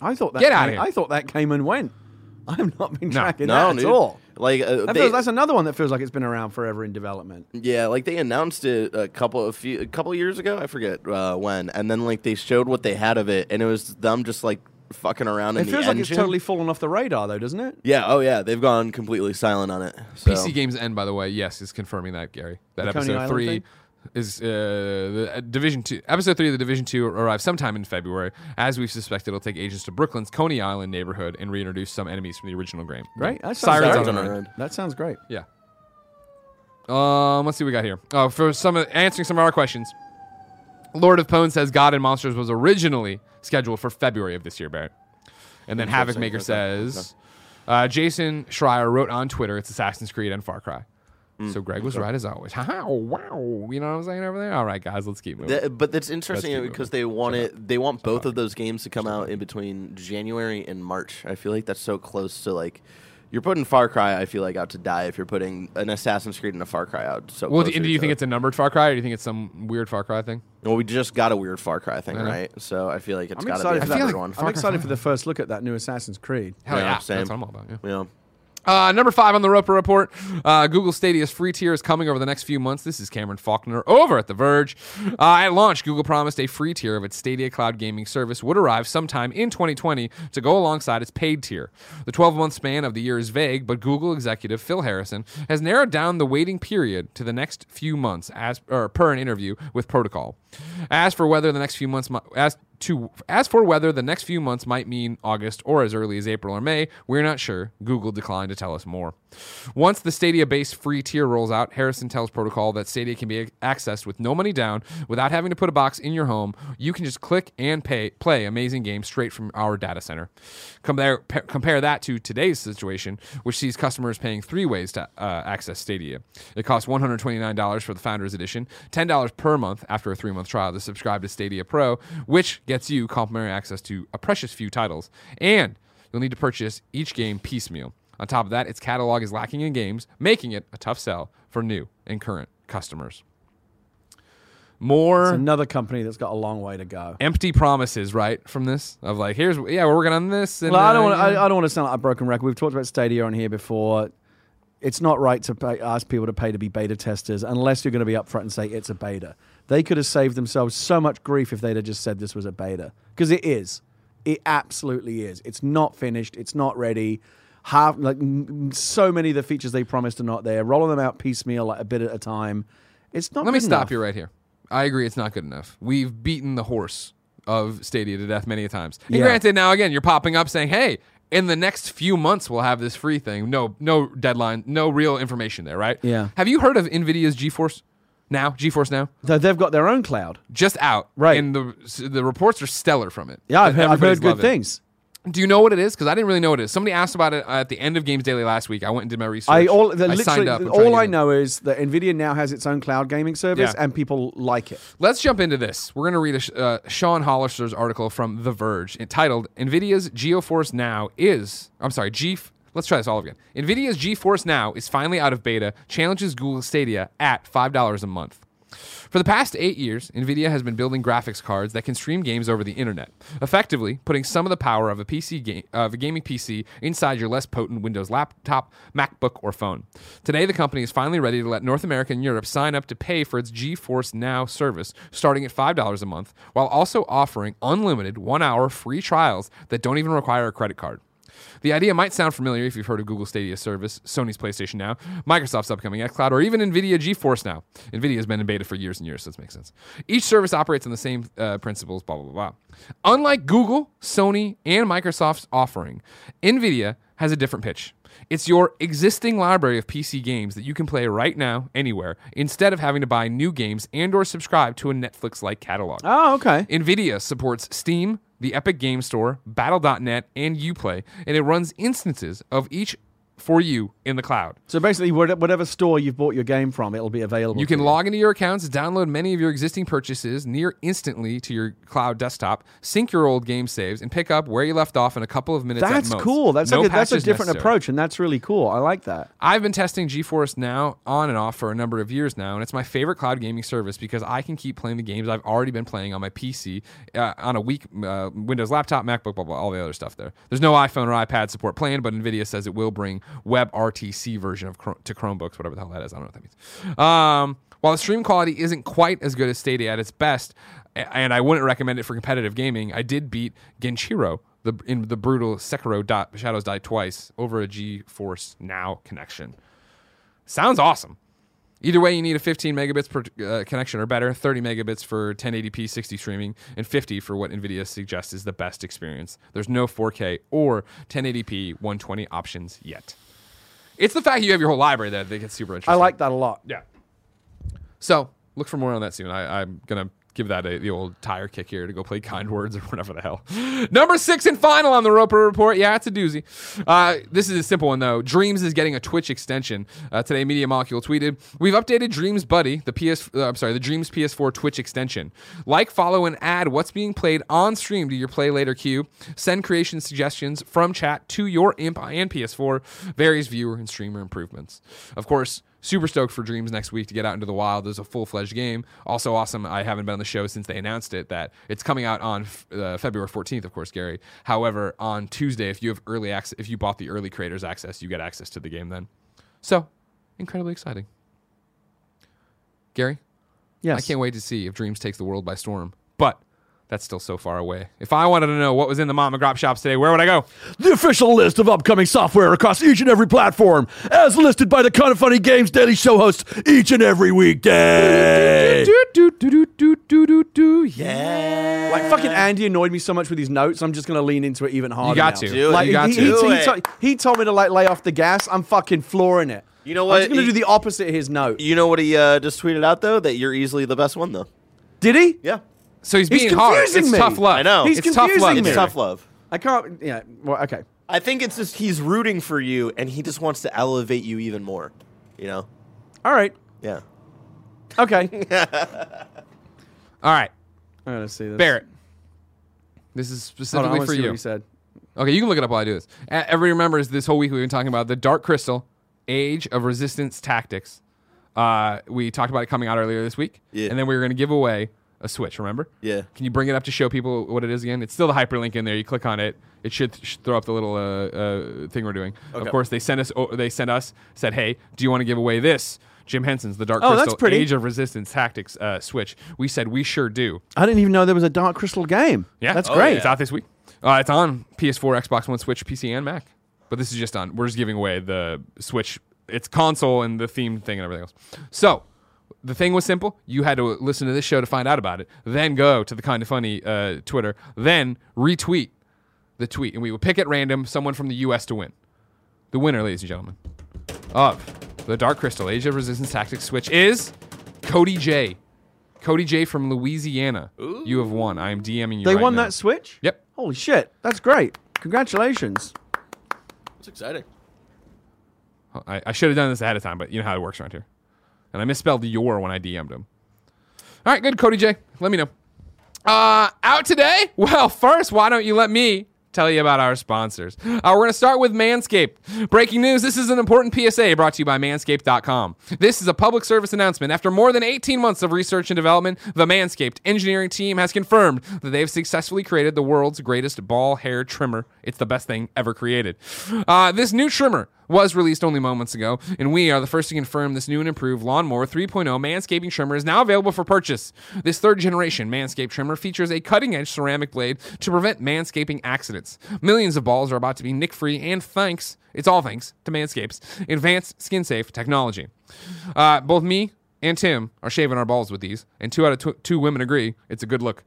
I thought that. Get came, outta here. I thought that came and went. <laughs> I have not been tracking No, that at dude. all. Like uh, That they, feels, that's another one that feels like it's been around forever in development. yeah, like they announced it a couple of few, a couple years ago. I forget uh, when, and then like they showed what they had of it, and it was them just like fucking around It in the feels like engine. it's totally fallen off the radar, though, doesn't it? Yeah. Oh yeah. They've gone completely silent on it. So. PCGamesN, by the way, yes, is confirming that Gary. That The Coney episode Island three thing? is uh, the uh, Division two. Episode three of the Division two arrives sometime in February. As we've suspected, it'll take agents to Brooklyn's Coney Island neighborhood and reintroduce some enemies from the original game. Right? That sounds Sirens great. on the on run. run. That sounds great. Yeah. Um, let's see what we got here. Oh, for some of- answering some of our questions. Lord of Pone says God and Monsters was originally scheduled for February of this year, Barrett. And then Havoc Maker says Uh, Jason Schreier wrote on Twitter, "It's Assassin's Creed and Far Cry." Mm. So Greg was right as always. <laughs> Ha wow! You know what I'm saying over there? All right, guys, let's keep moving. That- but that's interesting because moving. they want it. They want both of those games to come out in between January and March. I feel like that's so close to like. You're putting Far Cry, I feel like, out to die if you're putting an Assassin's Creed and a Far Cry out. So well, do, to do you think it's a numbered Far Cry, or do you think it's some weird Far Cry thing? Well, we just got a weird Far Cry thing, I right? So I feel like it's I'm got to excited be a for that. feel like one. I'm Cry excited for the first look at that new Assassin's Creed. Hell Yeah, yeah, same. that's what I'm all about. Yeah. Yeah. Uh, number five on the Roper Report. Uh, Google Stadia's free tier is coming over the next few months. This is Cameron Faulkner over at The Verge. Uh, at launch, Google promised a free tier of its Stadia cloud gaming service would arrive sometime in 2020 to go alongside its paid tier. The 12 month span of the year is vague, but Google executive Phil Harrison has narrowed down the waiting period to the next few months, as or per an interview with Protocol. As for whether the next few months, as to as for whether the next few months might mean August or as early as April or May, we're not sure. Google declined to tell us more. Once the Stadia-based free tier rolls out, Harrison tells Protocol that Stadia can be accessed with no money down, without having to put a box in your home. You can just click and pay, play amazing games straight from our data center. Compare pa- compare that to today's situation, which sees customers paying three ways to uh, access Stadia. It costs $129 for the Founders Edition, $10 per month after a three-month trial to subscribe to Stadia Pro, which gets you complimentary access to a precious few titles, and you'll need to purchase each game piecemeal. On top of that, its catalog is lacking in games, making it a tough sell for new and current customers. More It's another company that's got a long way to go. empty promises, right? From this of like, here's yeah, we're working on this. And, Well, I don't uh, want. I, I don't want to sound like a broken record. We've talked about Stadia on here before. It's not right to pay, ask people to pay to be beta testers unless you're going to be upfront and say it's a beta. They could have saved themselves so much grief if they'd have just said this was a beta because it is. It absolutely is. It's not finished. It's not ready. Half like m- so many of the features they promised are not there. Rolling them out piecemeal, like a bit at a time. It's not. Let me stop enough. you right here. I agree, it's not good enough. We've beaten the horse of Stadia to death many a times. And Yeah. granted, now again, you're popping up saying, "Hey, in the next few months, we'll have this free thing." No, no deadline, no real information there, right? Yeah. Have you heard of Nvidia's GeForce now? GeForce now, Though They've got their own cloud. just out, Right. And the the reports are stellar from it. Yeah, I've heard, I've heard good things. Do you know what it is? Because I didn't really know what it is. Somebody asked about it at the end of Games Daily last week. I went and did my research. I all the, I literally signed up. I'm trying to all I know is that Nvidia now has its own cloud gaming service, Yeah. and people like it. Let's jump into this. We're going to read a, uh, Sean Hollister's article from The Verge entitled NVIDIA's GeForce Now is, I'm sorry, G. Let's try this all again. NVIDIA's GeForce Now is finally out of beta, challenges Google Stadia at $5 a month. For the past eight years, NVIDIA has been building graphics cards that can stream games over the internet, effectively putting some of the power of a PC game, of a gaming PC inside your less potent Windows laptop, MacBook, or phone. Today, the company is finally ready to let North America and Europe sign up to pay for its GeForce Now service, starting at $5 a month, while also offering unlimited one-hour free trials that don't even require a credit card. The idea might sound familiar if you've heard of Google Stadia service, Sony's PlayStation Now, Microsoft's upcoming xCloud, or even NVIDIA GeForce Now. NVIDIA has been in beta for years and years, so this makes sense. Each service operates on the same uh, principles, blah, blah, blah. Unlike Google, Sony, and Microsoft's offering, NVIDIA has a different pitch. It's your existing library of PC games that you can play right now, anywhere, instead of having to buy new games and or subscribe to a Netflix-like catalog. Oh, okay. NVIDIA supports Steam, the Epic Game Store, Battle.net, and Uplay, and it runs instances of each for you in the cloud. So basically, whatever store you've bought your game from, it'll be available. You can log into your accounts, download many of your existing purchases near instantly to your cloud desktop, sync your old game saves, and pick up where you left off in a couple of minutes. at That's cool. That's No like a, that's a different necessary. approach, and that's really cool. I like that. I've been testing GeForce Now on and off for a number of years now, and it's my favorite cloud gaming service because I can keep playing the games I've already been playing on my PC, uh, on a weak uh, Windows laptop, MacBook, blah, blah, all the other stuff there. There's no iPhone or iPad support planned, but NVIDIA says it will bring WebRTC version of to Chromebooks, whatever the hell that is. I don't know what that means. Um, while the stream quality isn't quite as good as Stadia at its best, and I wouldn't recommend it for competitive gaming, I did beat Genichiro the, in the brutal Sekiro dot, Shadows Die Twice over a GeForce Now connection. Sounds awesome. Either way, you need a 15 megabits per uh, connection or better, 30 megabits for 1080p 60 streaming, and 50 for what NVIDIA suggests is the best experience. There's no 4K or 1080p 120 options yet. It's the fact you have your whole library that that gets super interesting. I like that a lot. Yeah. So look for more on that soon. I, I'm gonna give that a, the old tire kick here to go play kind words or <laughs> whatever the hell. Number six and final on the Roper report. Yeah, it's a doozy. Uh, this is a simple one though. Dreams is getting a Twitch extension. Uh, today, Media Molecule tweeted, "We've updated Dreams Buddy, the PS. Uh, I'm sorry, the Dreams PS4 Twitch extension. Like, follow, and add what's being played on stream to your play later queue. Send creation suggestions from chat to your imp and PS4. Various viewer and streamer improvements. Of course." Super stoked for Dreams next week to get out into the wild There's a full fledged game. Also awesome. I haven't been on the show since they announced it that it's coming out on uh, February 14th, of course, Gary. However, on Tuesday, if you have early access, if you bought the early creators access, you get access to the game then. So, incredibly exciting. Gary, Yes. I can't wait to see if Dreams takes the world by storm. But that's still so far away. If I wanted to know what was in the mom and grop shops today, where would I go? The official list of upcoming software across each and every platform, as listed by the Kind of Funny Games Daily Show host each and every weekday. Do, do, do, do, do, do, do, do. Yeah. Like fucking Andy annoyed me so much with his notes. I'm just gonna lean into it even harder. got now. to. Do it. Like You got he, to. he, Do he, it. to- he told me to like lay off the gas. I'm fucking flooring it. You know I'm what? just gonna He- do the opposite of his note. You know what he uh, just tweeted out though? That you're easily the best one though. Did he? Yeah, So he's He's being hard. confusing It's me. tough love. I know. He's it's tough confusing love. me. it's tough love. I can't. Yeah. Well, okay. I think it's just he's rooting for you, and he just wants to elevate you even more. You know? All right. Yeah. Okay. <laughs> All right, I'm gonna see this. Barrett. This is Hold on, I specifically for see what you. he said. Okay, you can look it up while I do this. Uh, Everybody remembers this whole week we've been talking about the Dark Crystal, Age of Resistance Tactics. Uh, we talked about it coming out earlier this week, Yeah. and then we were going to give away a Switch. Remember? Yeah. Can you bring it up to show people what it is again? It's still the hyperlink in there. You click on it, it should, should throw up the little uh, uh, thing we're doing. Of course, they sent us. oh, They sent us said, "Hey, do you want to give away this?" Jim Henson's the Dark Oh, that's Crystal pretty. Age of Resistance Tactics uh, Switch. We said we sure do. I didn't even know there was a Dark Crystal game. Yeah, That's Oh, great. It's out this week. Uh, it's on PS4, Xbox One, Switch, PC, and Mac. But this is just on. We're just giving away the Switch. It's console and the themed thing and everything else. So the thing was simple. You had to listen to this show to find out about it. Then go to the kind of funny uh, Twitter. Then retweet the tweet, and we will pick at random someone from the U.S. to win. The winner, ladies and gentlemen, of the Dark Crystal Age of Resistance Tactics Switch is Cody J. Cody J from Louisiana. You have won. I am DMing you. They right won now. that Switch. Yep. Holy shit! That's great. Congratulations. It's exciting. I, I should have done this ahead of time, but you know how it works around here. And I misspelled your when I DM'd him. All right, good, Cody J. Let me know. Uh, out today? <laughs> Well, first, why don't you let me tell you about our sponsors? Uh, we're going to start with Manscaped. Breaking news this is an important PSA brought to you by Manscaped.com. This is a public service announcement. After more than 18 months of research and development, the Manscaped engineering team has confirmed that they've successfully created the world's greatest ball hair trimmer. It's the best thing ever created. Uh, this new trimmer was released only moments ago, and we are the first to confirm this new and improved Lawnmower 3.0 manscaping trimmer is now available for purchase. This third generation Manscaped trimmer features a cutting edge ceramic blade to prevent manscaping accidents. Millions of balls are about to be nick free, and thanks, it's all thanks to Manscaped's advanced skin safe technology. Uh, both me and Tim are shaving our balls with these, and two out of tw- two women agree it's a good look.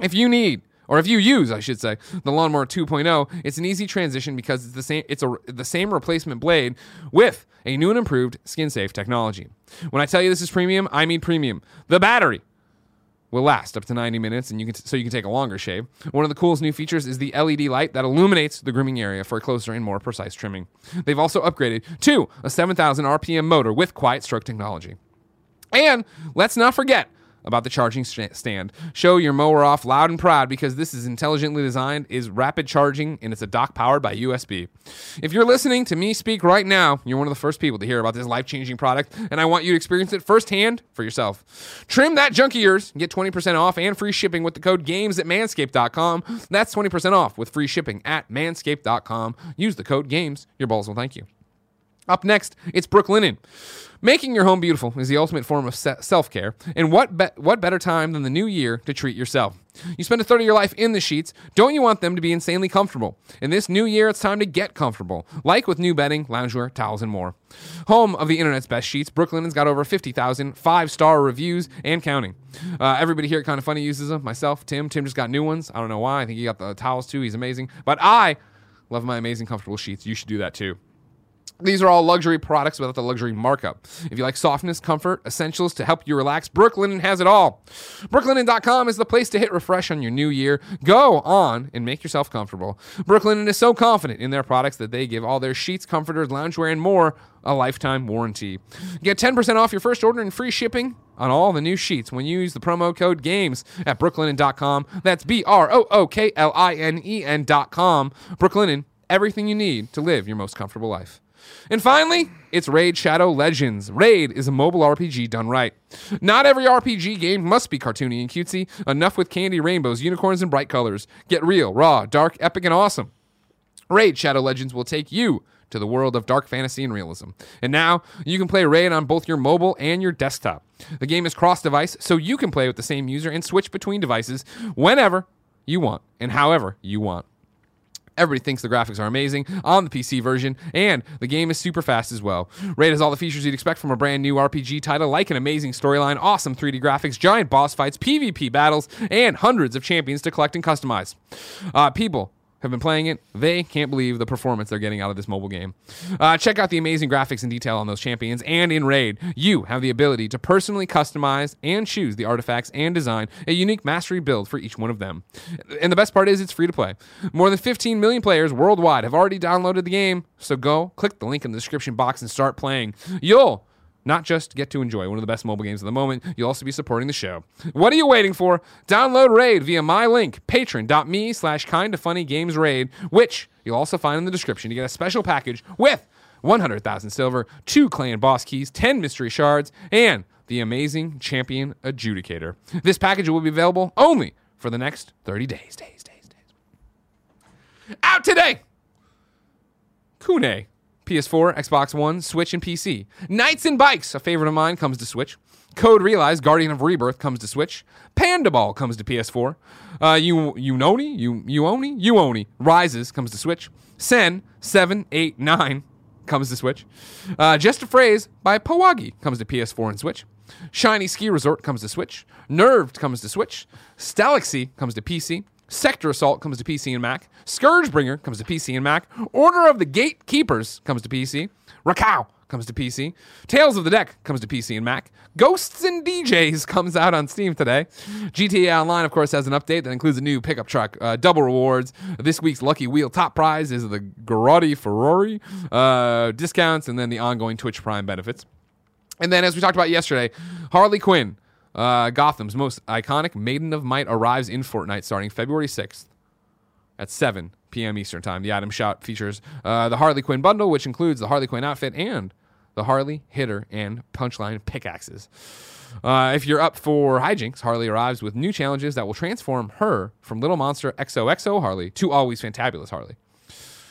If you need, or if you use, I should say, the Lawnmower 2.0, it's an easy transition because it's the same. It's a the same replacement blade with a new and improved skin-safe technology. When I tell you this is premium, I mean premium. The battery will last up to 90 minutes, and you can so you can take a longer shave. One of the coolest new features is the LED light that illuminates the grooming area for a closer and more precise trimming. They've also upgraded to a 7,000 RPM motor with quiet stroke technology. And let's not forget about the charging stand. Show your mower off loud and proud because this is intelligently designed, is rapid charging, and it's a dock powered by USB. If you're listening to me speak right now, you're one of the first people to hear about this life-changing product, and I want you to experience it firsthand for yourself. Trim that junk of yours, get 20% off and free shipping with the code GAMES at manscaped.com. That's 20% off with free shipping at manscaped.com. Use the code GAMES. Your balls will thank you. Up next, it's Brooklinen. Making your home beautiful is the ultimate form of self-care, and what be- what better time than the new year to treat yourself? You spend a third of your life in the sheets. Don't you want them to be insanely comfortable? In this new year, it's time to get comfortable, like with new bedding, loungewear, towels, and more. Home of the internet's best sheets, Brooklinen's got over 50,000 five-star reviews and counting. Uh, everybody here at Kind of Funny uses them. Myself, Tim. Tim just got new ones. I don't know why. I think he got the towels too. He's amazing. But I love my amazing comfortable sheets. You should do that too. These are all luxury products without the luxury markup. If you like softness, comfort, essentials to help you relax, Brooklinen has it all. Brooklinen.com is the place to hit refresh on your new year. Go on and make yourself comfortable. Brooklinen is so confident in their products that they give all their sheets, comforters, loungewear, and more a lifetime warranty. Get 10% off your first order and free shipping on all the new sheets when you use the promo code GAMES at brooklinen.com. That's B R O O K L I N E N.com. Brooklinen, everything you need to live your most comfortable life. And finally, it's Raid Shadow Legends. Raid is a mobile RPG done right. Not every RPG game must be cartoony and cutesy. Enough with candy rainbows, unicorns, and bright colors. Get real, raw, dark, epic, and awesome. Raid Shadow Legends will take you to the world of dark fantasy and realism. And now you can play Raid on both your mobile and your desktop. The game is cross device, so you can play with the same user and switch between devices whenever you want and however you want. Everybody thinks the graphics are amazing on the PC version, and the game is super fast as well. Raid has all the features you'd expect from a brand new RPG title, like an amazing storyline, awesome 3D graphics, giant boss fights, PvP battles, and hundreds of champions to collect and customize. Uh, people have been playing it. They can't believe the performance they're getting out of this mobile game. Uh, check out the amazing graphics and detail on those champions. And in Raid, you have the ability to personally customize and choose the artifacts and design a unique mastery build for each one of them. And the best part is it's free to play. More than 15 million players worldwide have already downloaded the game. So go click the link in the description box and start playing. You'll not just get to enjoy one of the best mobile games of the moment, you'll also be supporting the show. What are you waiting for? Download Raid via my link, patron.me slash kinda funny games raid, which you'll also find in the description to get a special package with 100,000 silver, two clan boss keys, 10 mystery shards, and the amazing champion adjudicator. This package will be available only for the next 30 days. Days, days, days. Out today! Kune. PS4, Xbox One, Switch, and PC. Knights and Bikes, a favorite of mine, comes to Switch. Code Realize, Guardian of Rebirth, comes to Switch. Panda Ball comes to PS4. Uh, you Unoni, you Uoni, Uoni, Rises comes to Switch. Sen, seven eight nine comes to Switch. Uh, Just a Phrase by POWGI comes to PS4 and Switch. Shiny Ski Resort comes to Switch. Nerved comes to Switch. Stalaxy comes to PC. Sector Assault comes to PC and Mac. Scourgebringer comes to PC and Mac. Order of the Gatekeepers comes to PC. Rakau comes to PC. Tales of the Deck comes to PC and Mac. Ghosts and DJs <laughs> comes out on Steam today. GTA Online, of course, has an update that includes a new pickup truck, uh, double rewards. This week's Lucky Wheel top prize is the Grotti Ferrari uh, discounts, and then the ongoing Twitch Prime benefits. And then, as we talked about yesterday, Harley Quinn, uh, Gotham's most iconic Maiden of Might, arrives in Fortnite starting February 6th at 7 p.m. Eastern Time. The item shop features uh, the Harley Quinn bundle, which includes the Harley Quinn outfit and the Harley hitter and punchline pickaxes. Uh, if you're up for hijinks, Harley arrives with new challenges that will transform her from Little Monster XOXO Harley to always fantabulous Harley.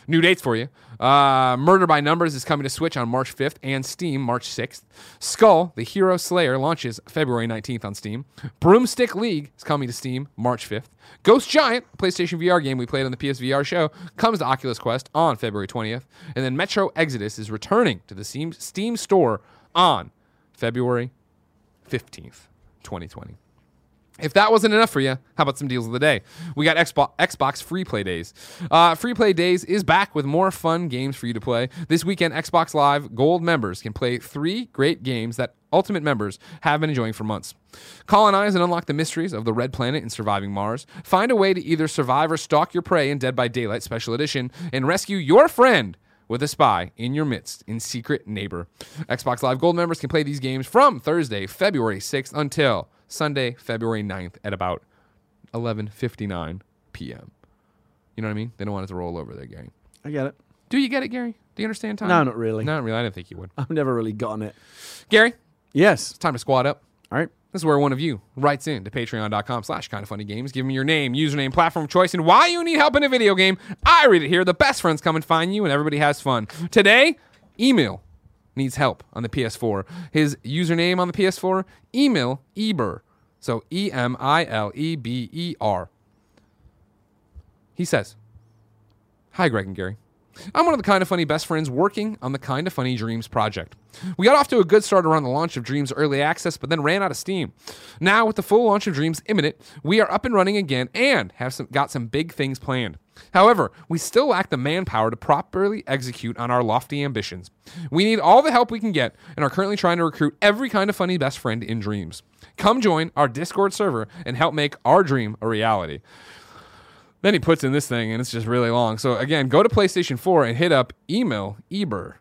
New dates for you. Uh, Murder by Numbers is coming to Switch on March 5th and Steam March 6th. Skull, the Hero Slayer, launches February 19th on Steam. Broomstick League is coming to Steam March 5th. Ghost Giant, PlayStation VR game we played on the PSVR show, comes to Oculus Quest on February 20th. And then Metro Exodus is returning to the Steam, Steam store on February 15th, 2020. If that wasn't enough for you, how about some deals of the day? We got Xbox, Xbox Free Play Days. Uh, Free Play Days is back with more fun games for you to play. This weekend, Xbox Live Gold members can play three great games that Ultimate members have been enjoying for months. Colonize and unlock the mysteries of the Red Planet and surviving Mars. Find a way to either survive or stalk your prey in Dead by Daylight Special Edition, and rescue your friend with a spy in your midst in Secret Neighbor. Xbox Live Gold members can play these games from Thursday, February 6th until Sunday, February 9th at about 11:59 p.m. You know what I mean? They don't want it to roll over there, Gary. I get it. Do you get it, Gary? Do you understand time? No, not really. Not really. I didn't think you would. I've never really gotten it. Gary, Yes. it's time to squad up. All right. This is where one of you writes in to patreon.com slash kind of funny games. Give me your name, username, platform of choice, and why you need help in a video game. I read it here. The best friends come and find you, and everybody has fun. Today, email needs help on the PS4. His username on the PS4, email Eber. So E M I L E B E R. He says, Hi, Greg and Gary. I'm one of the kind of funny best friends working on the Kind of Funny Dreams project. We got off to a good start around the launch of Dreams Early Access, but then ran out of steam. Now, with the full launch of Dreams imminent, we are up and running again and have some, got some big things planned. However, we still lack the manpower to properly execute on our lofty ambitions. We need all the help we can get and are currently trying to recruit every kind of funny best friend in dreams. Come join our Discord server and help make our dream a reality. Then he puts in this thing, and it's just really long. So again, go to PlayStation 4 and hit up email Eber,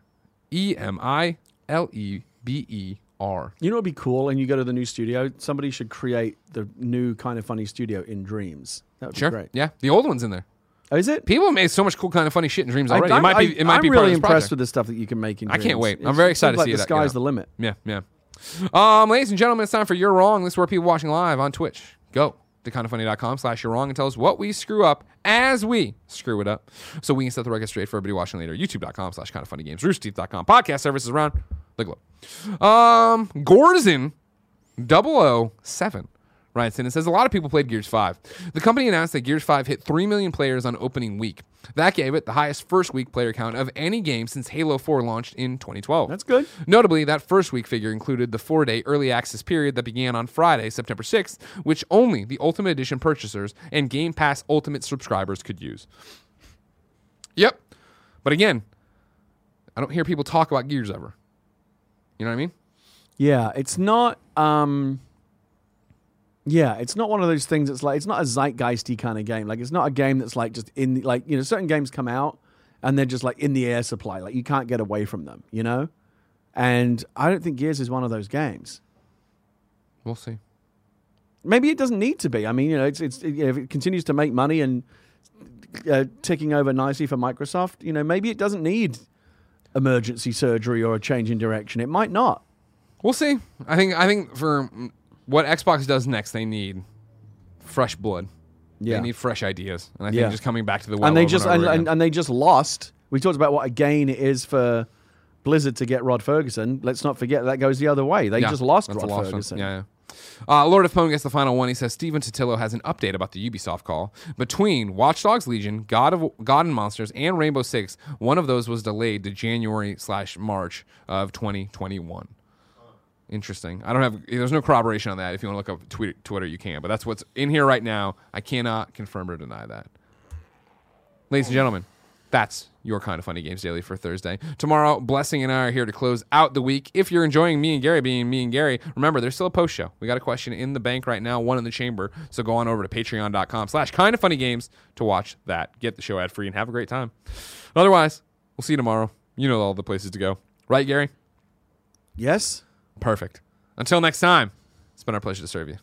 E M I L E B E R. You know what'd be cool? And you go to the new studio. Somebody should create the new kind of funny studio in Dreams. That would Sure. be great. Yeah, the old one's in there. Oh, is it? People made so much cool kind of funny shit in dreams already. I, it might be. It might am be really part of this impressed project. with the stuff that you can make in. Dreams. I can't wait. I'm very excited to like see the that, sky's yeah. the limit. Yeah, yeah. Um, ladies and gentlemen, it's time for You're Wrong. This is where people watching live on Twitch go to kindoffunny.com slash you're wrong and tell us what we screw up as we screw it up. So we can set the record straight for everybody watching later. YouTube.com slash kind of funny games, roosterteeth.com, podcast services around the globe. Um, Gorzen 007 writes in and says a lot of people played Gears 5. The company announced that Gears 5 hit 3 million players on opening week. That gave it the highest first week player count of any game since Halo 4 launched in 2012. That's good. Notably, that first week figure included the four day early access period that began on Friday, September 6th, which only the Ultimate Edition purchasers and Game Pass Ultimate subscribers could use. Yep. But again, I don't hear people talk about Gears ever. You know what I mean? Yeah, it's not. Um, yeah, it's not one of those things It's like it's not a zeitgeisty kind of game. Like it's not a game that's like just in the, like you know certain games come out and they're just like in the air supply. Like you can't get away from them. You know, and I don't think Gears is one of those games. We'll see. Maybe it doesn't need to be. I mean, you know, it's it's you know, if it continues to make money and uh, ticking over nicely for Microsoft, you know, maybe it doesn't need emergency surgery or a change in direction. It might not. We'll see. I think I think for what Xbox does next, they need fresh blood. Yeah. They need fresh ideas. And I think Yeah. just coming back to the well and they over just and, and, over and, again. and they just lost. We talked about what a gain it is for Blizzard to get Rod Ferguson. Let's not forget that goes the other way. They Yeah, just lost that's a Rod one. Ferguson. Yeah, yeah. Uh, Lord of Pwn gets the final one. He says Stephen Totilo has an update about the Ubisoft call between Watch Dogs Legion, God of God and Monsters, and Rainbow Six. One of those was delayed to January slash March of 2021. Interesting. I don't have. There's no corroboration on that. If you want to look up tweet, Twitter, you can. But that's what's in here right now. I cannot confirm or deny that. Ladies and gentlemen, that's your kind of funny games daily for Thursday. Tomorrow, Blessing and I are here to close out the week. If you're enjoying me and Gary being me and Gary, remember there's still a post show. We got a question in the bank right now, one in the chamber. So go on over to patreon.com slash kind of funny games to watch that. Get the show ad free and have a great time. Otherwise, we'll see you tomorrow. You know all the places to go. Right, Gary? Yes. Perfect. Until next time, it's been our pleasure to serve you.